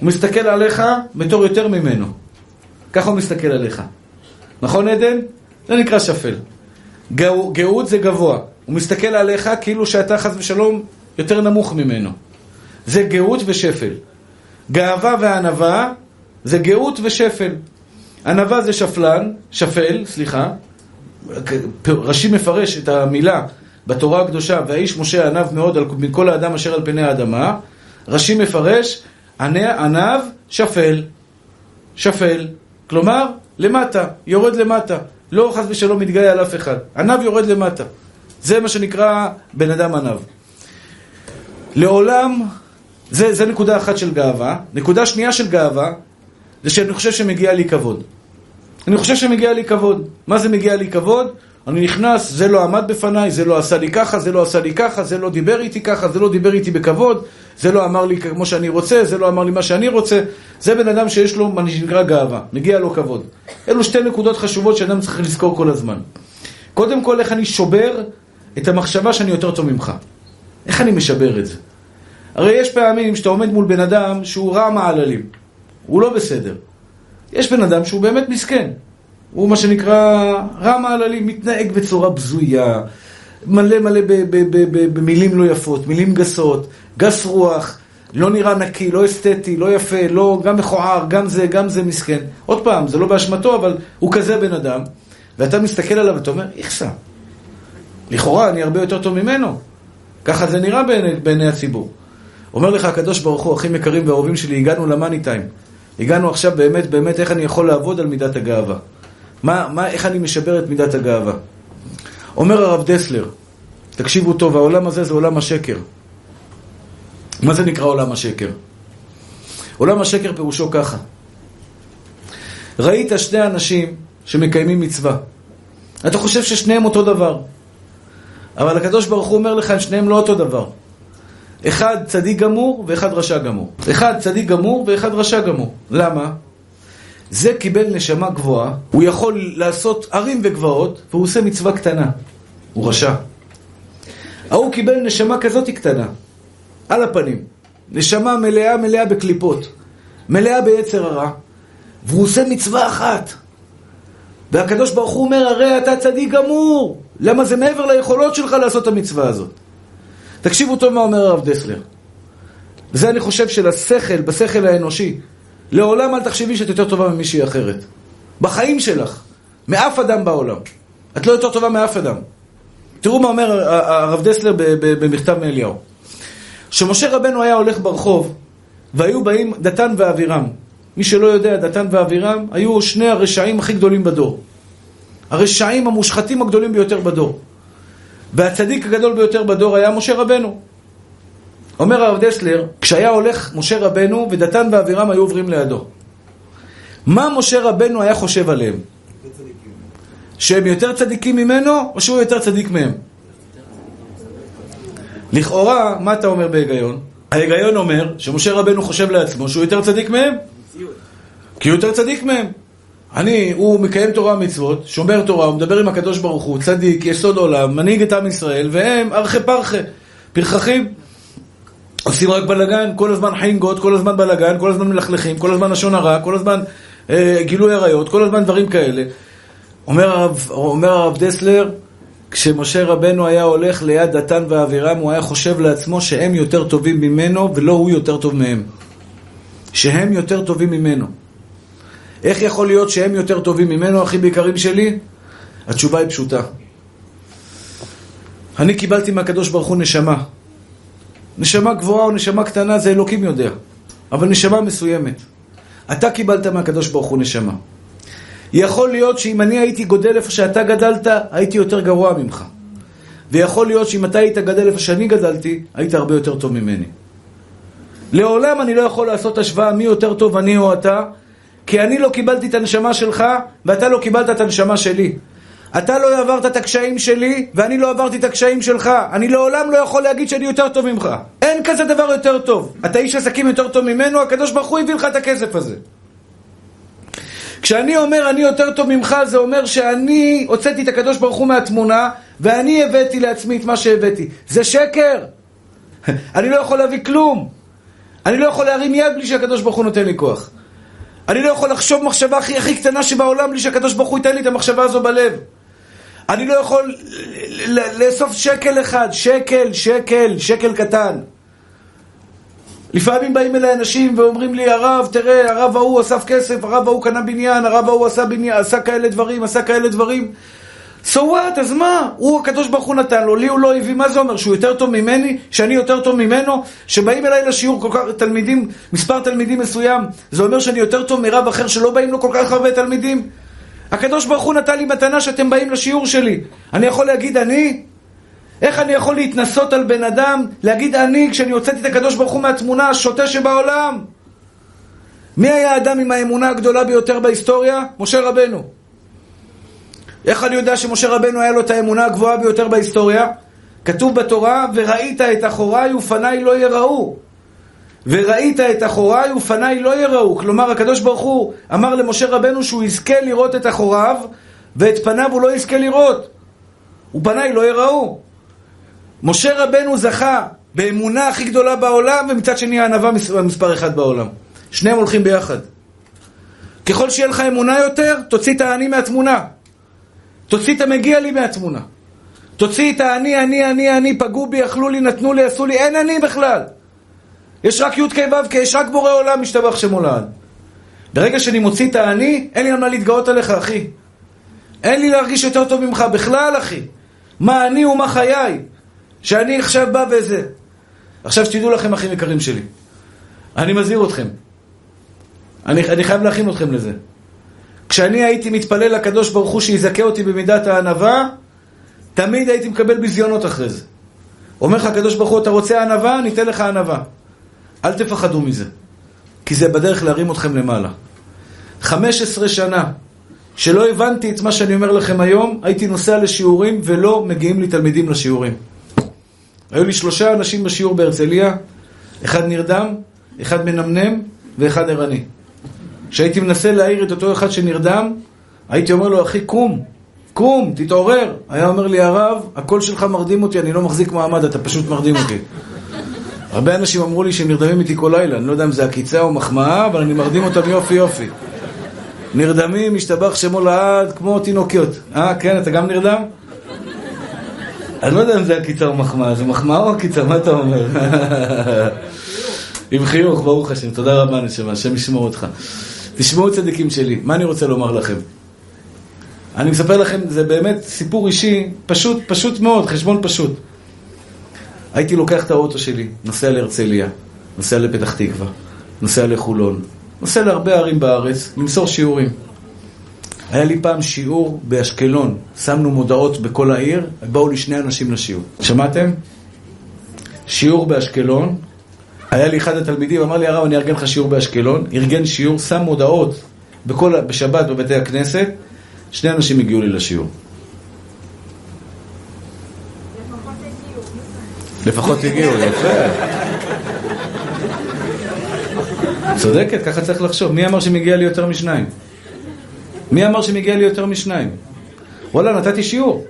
הוא מסתכל עליך בתור יותר ממנו. ככה הוא מסתכל עליך. נכון עדן? זה נקרא שפל. גאות זה גבוה. הוא מסתכל עליך כאילו שאתה חס ושלום יותר נמוך ממנו. זה גאות ושפל. גאווה וענווה זה גאות ושפל. ענווה זה שפלן, שפל, סליחה. רש"י מפרש את המילה בתורה הקדושה, והאיש משה ענב מאוד מכל האדם אשר על פני האדמה. רש"י מפרש, ענב שפל. שפל. כלומר, למטה, יורד למטה. לא חס ושלום מתגאה על אף אחד. ענב יורד למטה. זה מה שנקרא בן אדם ענב. לעולם, זה, זה נקודה אחת של גאווה. נקודה שנייה של גאווה, זה שאני חושב שמגיע לי כבוד. אני חושב שמגיע לי כבוד. מה זה מגיע לי כבוד? אני נכנס, זה לא עמד בפניי, זה לא עשה לי ככה, זה לא עשה לי ככה, זה לא דיבר איתי ככה, זה לא דיבר איתי בכבוד, זה לא אמר לי כמו שאני רוצה, זה לא אמר לי מה שאני רוצה. זה בן אדם שיש לו מה שנקרא גאווה, מגיע לו כבוד. אלו שתי נקודות חשובות שאדם צריך לזכור כל הזמן. קודם כל, איך אני שובר את המחשבה שאני יותר טוב ממך. איך אני משבר את זה? הרי יש פעמים שאתה עומד מול בן אדם שהוא רע מעללים, הוא לא בסדר. יש בן אדם שהוא באמת מסכן. הוא מה שנקרא רע מעללים, מתנהג בצורה בזויה, מלא מלא במילים לא יפות, מילים גסות, גס רוח, לא נראה נקי, לא אסתטי, לא יפה, לא, גם מכוער, גם זה, גם זה מסכן. עוד פעם, זה לא באשמתו, אבל הוא כזה בן אדם, ואתה מסתכל עליו ואתה אומר, איכסה. לכאורה אני הרבה יותר טוב ממנו. ככה זה נראה בעיני, בעיני הציבור. אומר לך הקדוש ברוך הוא, אחים יקרים ואהובים שלי, הגענו למאני טיים. הגענו עכשיו באמת, באמת, איך אני יכול לעבוד על מידת הגאווה. מה, מה, איך אני משבר את מידת הגאווה. אומר הרב דסלר, תקשיבו טוב, העולם הזה זה עולם השקר. מה זה נקרא עולם השקר? עולם השקר פירושו ככה. ראית שני אנשים שמקיימים מצווה. אתה חושב ששניהם אותו דבר. אבל הקדוש ברוך הוא אומר לך, הם שניהם לא אותו דבר. אחד צדיק גמור ואחד רשע גמור. אחד צדיק גמור ואחד רשע גמור. למה? זה קיבל נשמה גבוהה, הוא יכול לעשות ערים וגבעות, והוא עושה מצווה קטנה. הוא רשע. ההוא קיבל נשמה כזאת קטנה, על הפנים. נשמה מלאה מלאה בקליפות, מלאה ביצר הרע, והוא עושה מצווה אחת. והקדוש ברוך הוא אומר, הרי אתה צדיק גמור. למה זה מעבר ליכולות שלך לעשות את המצווה הזאת? תקשיבו טוב מה אומר הרב דסלר. וזה אני חושב של השכל, בשכל האנושי. לעולם אל תחשבי שאת יותר טובה ממישהי אחרת. בחיים שלך. מאף אדם בעולם. את לא יותר טובה מאף אדם. תראו מה אומר הרב דסלר במכתב מאליהו. שמשה רבנו היה הולך ברחוב, והיו באים דתן ואבירם. מי שלא יודע, דתן ואבירם היו שני הרשעים הכי גדולים בדור. הרשעים המושחתים הגדולים ביותר בדור. והצדיק הגדול ביותר בדור היה משה רבנו. אומר הרב דסלר, כשהיה הולך משה רבנו ודתן ואבירם היו עוברים לידו. מה משה רבנו היה חושב עליהם? שהם יותר צדיקים ממנו, או שהוא יותר צדיק מהם? לכאורה, מה אתה אומר בהיגיון? ההיגיון אומר שמשה רבנו חושב לעצמו שהוא יותר צדיק מהם. כי הוא יותר צדיק מהם. אני, הוא מקיים תורה ומצוות, שומר תורה, הוא מדבר עם הקדוש ברוך הוא, צדיק, יסוד עולם, מנהיג את עם ישראל, והם ארכי פרחי, פרחחים. עושים רק בלאגן, כל הזמן חינגות, כל הזמן בלאגן, כל הזמן מלכלכים, כל הזמן לשון הרע, כל הזמן אה, גילוי עריות, כל הזמן דברים כאלה. אומר הרב, אומר הרב דסלר, כשמשה רבנו היה הולך ליד דתן ואבירם, הוא היה חושב לעצמו שהם יותר טובים ממנו ולא הוא יותר טוב מהם. שהם יותר טובים ממנו. איך יכול להיות שהם יותר טובים ממנו, אחים יקרים שלי? התשובה היא פשוטה. אני קיבלתי מהקדוש ברוך הוא נשמה. נשמה גבוהה או נשמה קטנה זה אלוקים יודע, אבל נשמה מסוימת. אתה קיבלת מהקדוש ברוך הוא נשמה. יכול להיות שאם אני הייתי גודל איפה שאתה גדלת, הייתי יותר גרוע ממך. ויכול להיות שאם אתה היית גדל איפה שאני גדלתי, היית הרבה יותר טוב ממני. לעולם אני לא יכול לעשות השוואה מי יותר טוב, אני או אתה, כי אני לא קיבלתי את הנשמה שלך, ואתה לא קיבלת את הנשמה שלי. אתה לא עברת את הקשיים שלי, ואני לא עברתי את הקשיים שלך. אני לעולם לא יכול להגיד שאני יותר טוב ממך. אין כזה דבר יותר טוב. אתה איש עסקים יותר טוב ממנו, הקדוש ברוך הוא הביא לך את הכסף הזה. כשאני אומר אני יותר טוב ממך, זה אומר שאני הוצאתי את הקדוש ברוך הוא מהתמונה, ואני הבאתי לעצמי את מה שהבאתי. זה שקר! (laughs) אני לא יכול להביא כלום. אני לא יכול להרים יד בלי שהקדוש ברוך הוא נותן לי כוח. אני לא יכול לחשוב מחשבה הכי הכי קטנה שבעולם בלי שהקדוש ברוך הוא ייתן לי את המחשבה הזו בלב. אני לא יכול לאסוף שקל אחד, שקל, שקל, שקל קטן. לפעמים באים אליי אנשים ואומרים לי, הרב, תראה, הרב ההוא אסף כסף, הרב ההוא קנה בניין, הרב ההוא עשה בניין, עשה כאלה דברים, עשה כאלה דברים. So what? אז מה? הוא, הקדוש ברוך הוא נתן לו, לי הוא לא הביא, מה זה אומר? שהוא יותר טוב ממני? שאני יותר טוב ממנו? שבאים אליי לשיעור כל כך, תלמידים, מספר תלמידים מסוים, זה אומר שאני יותר טוב מרב אחר שלא באים לו כל כך הרבה תלמידים? הקדוש ברוך הוא נתן לי מתנה שאתם באים לשיעור שלי. אני יכול להגיד אני? איך אני יכול להתנסות על בן אדם, להגיד אני, כשאני הוצאתי את הקדוש ברוך הוא מהתמונה השוטה שבעולם? מי היה האדם עם האמונה הגדולה ביותר בהיסטוריה? משה רבנו. איך אני יודע שמשה רבנו היה לו את האמונה הגבוהה ביותר בהיסטוריה? כתוב בתורה, וראית את אחוריי ופניי לא יראו. וראית את אחוריי ופניי לא יראו. כלומר, הקדוש ברוך הוא אמר למשה רבנו שהוא יזכה לראות את אחוריו, ואת פניו הוא לא יזכה לראות. ופניי לא יראו. משה רבנו זכה באמונה הכי גדולה בעולם, ומצד שני הענווה מספר אחד בעולם. שניהם הולכים ביחד. ככל שיהיה לך אמונה יותר, תוציא את האני מהתמונה. תוציא את המגיע לי מהתמונה. תוציא את האני, אני, אני, אני, פגעו בי, אכלו לי, נתנו לי, עשו לי, אין אני בכלל. יש רק י' כ' ו' כ', יש רק בורא עולם, משתבח שמו לעד. ברגע שאני מוציא את האני, אין לי על מה להתגאות עליך, אחי. אין לי להרגיש יותר טוב ממך בכלל, אחי. מה אני ומה חיי. שאני עכשיו בא וזה. עכשיו שתדעו לכם, אחים יקרים שלי. אני מזהיר אתכם. אני, אני חייב להכין אתכם לזה. כשאני הייתי מתפלל לקדוש ברוך הוא שיזכה אותי במידת הענווה, תמיד הייתי מקבל ביזיונות אחרי זה. אומר לך הקדוש ברוך הוא, אתה רוצה ענווה? ניתן לך ענווה. אל תפחדו מזה, כי זה בדרך להרים אתכם למעלה. 15 שנה שלא הבנתי את מה שאני אומר לכם היום, הייתי נוסע לשיעורים ולא מגיעים לי תלמידים לשיעורים. היו לי שלושה אנשים בשיעור בהרצליה, אחד נרדם, אחד מנמנם ואחד ערני. כשהייתי מנסה להעיר את אותו אחד שנרדם, הייתי אומר לו, אחי, קום, קום, תתעורר. היה אומר לי, הרב, הקול שלך מרדים אותי, אני לא מחזיק מעמד, אתה פשוט מרדים אותי. (laughs) הרבה אנשים אמרו לי שהם נרדמים איתי כל לילה, אני לא יודע אם זה עקיצה או מחמאה, אבל אני מרדים אותם יופי יופי. נרדמים, משתבח שמו לעד, כמו תינוקיות. אה, כן, אתה גם נרדם? אני לא יודע אם זה או מחמאה, זה מחמאה או עקיצה, מה אתה אומר? עם חיוך, ברוך השם, תודה רבה נשמה, השם ישמור אותך. תשמעו צדיקים שלי, מה אני רוצה לומר לכם? אני מספר לכם, זה באמת סיפור אישי, פשוט, פשוט מאוד, חשבון פשוט. הייתי לוקח את האוטו שלי, נוסע להרצליה, נוסע לפתח תקווה, נוסע לחולון, נוסע להרבה ערים בארץ, למסור שיעורים. היה לי פעם שיעור באשקלון, שמנו מודעות בכל העיר, באו לי שני אנשים לשיעור. שמעתם? שיעור באשקלון, היה לי אחד התלמידים, אמר לי הרב, אני ארגן לך שיעור באשקלון, ארגן שיעור, שם מודעות בכל, בשבת בבתי הכנסת, שני אנשים הגיעו לי לשיעור. לפחות הגיעו, יפה. צודקת, ככה צריך לחשוב. מי אמר שמגיע לי יותר משניים? מי אמר שמגיע לי יותר משניים? וואלה, נתתי שיעור.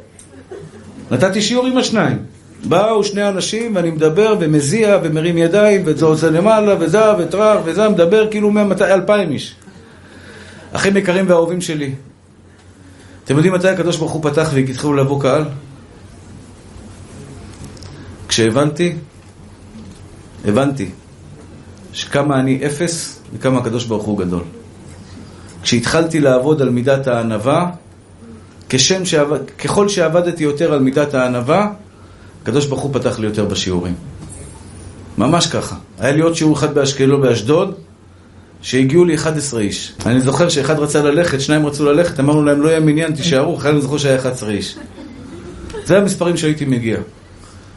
נתתי שיעור עם השניים. באו שני אנשים ואני מדבר ומזיע ומרים ידיים וזה עושה למעלה וזה וטרח וזה מדבר כאילו מאלפיים איש. אחים יקרים ואהובים שלי, אתם יודעים מתי הקדוש ברוך הוא פתח והתחילו לבוא קהל? כשהבנתי, הבנתי שכמה אני אפס וכמה הקדוש ברוך הוא גדול. כשהתחלתי לעבוד על מידת הענווה, כשם שעבד, ככל שעבדתי יותר על מידת הענווה, הקדוש ברוך הוא פתח לי יותר בשיעורים. ממש ככה. היה לי עוד שיעור אחד באשקלון, באשדוד, שהגיעו לי 11 איש. אני זוכר שאחד רצה ללכת, שניים רצו ללכת, אמרנו להם לא יהיה מניין, תישארו, אחרי אני זוכר שהיה 11 איש. זה המספרים שהייתי מגיע.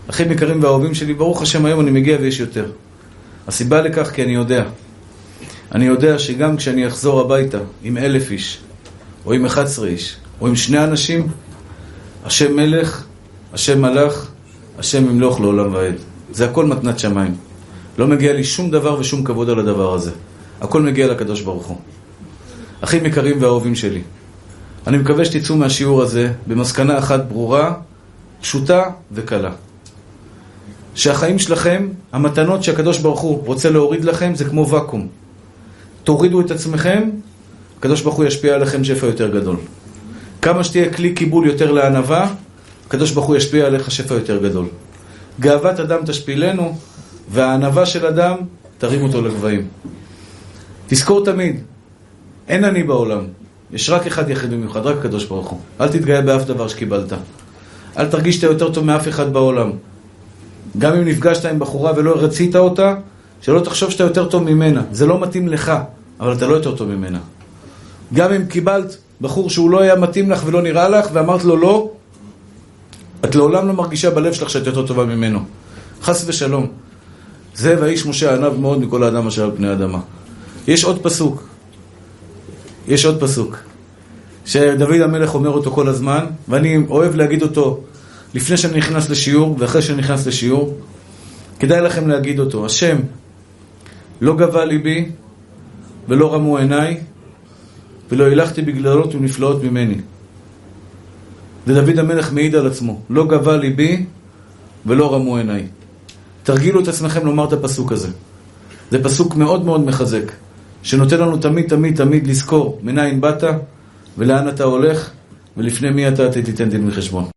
אחים יקרים ואהובים שלי, ברוך השם היום אני מגיע ויש יותר. הסיבה לכך כי אני יודע. אני יודע שגם כשאני אחזור הביתה עם אלף איש, או עם 11 איש, או עם שני אנשים, השם מלך, השם מלך, השם ימלוך לעולם ועד. זה הכל מתנת שמיים. לא מגיע לי שום דבר ושום כבוד על הדבר הזה. הכל מגיע לקדוש ברוך הוא. אחים יקרים ואהובים שלי, אני מקווה שתצאו מהשיעור הזה במסקנה אחת ברורה, פשוטה וקלה. שהחיים שלכם, המתנות שהקדוש ברוך הוא רוצה להוריד לכם, זה כמו ואקום. תורידו את עצמכם, הקדוש ברוך הוא ישפיע עליכם שפע יותר גדול. כמה שתהיה כלי קיבול יותר לענווה, הקדוש ברוך הוא ישפיע עליך שפע יותר גדול. גאוות אדם תשפילנו, והענווה של אדם תרים אותו לגבהים. תזכור תמיד, אין אני בעולם, יש רק אחד יחיד במיוחד, רק הקדוש ברוך הוא. אל תתגאה באף דבר שקיבלת. אל תרגיש שאתה יותר טוב מאף אחד בעולם. גם אם נפגשת עם בחורה ולא רצית אותה, שלא תחשוב שאתה יותר טוב ממנה. זה לא מתאים לך, אבל אתה לא יותר טוב ממנה. גם אם קיבלת בחור שהוא לא היה מתאים לך ולא נראה לך, ואמרת לו לא, את לעולם לא מרגישה בלב שלך שאת יותר טובה ממנו. חס ושלום. זה והאיש משה ענב מאוד מכל האדם אשר על פני האדמה. יש עוד פסוק. יש עוד פסוק. שדוד המלך אומר אותו כל הזמן, ואני אוהב להגיד אותו לפני שאני נכנס לשיעור ואחרי שאני נכנס לשיעור. כדאי לכם להגיד אותו. השם, לא גבה ליבי ולא רמו עיניי ולא הילכתי בגללות ונפלאות ממני. ודוד המלך מעיד על עצמו, לא גבה ליבי ולא רמו עיניי. תרגילו את עצמכם לומר את הפסוק הזה. זה פסוק מאוד מאוד מחזק, שנותן לנו תמיד תמיד תמיד לזכור מניין באת ולאן אתה הולך ולפני מי אתה תיתן דין וחשבון.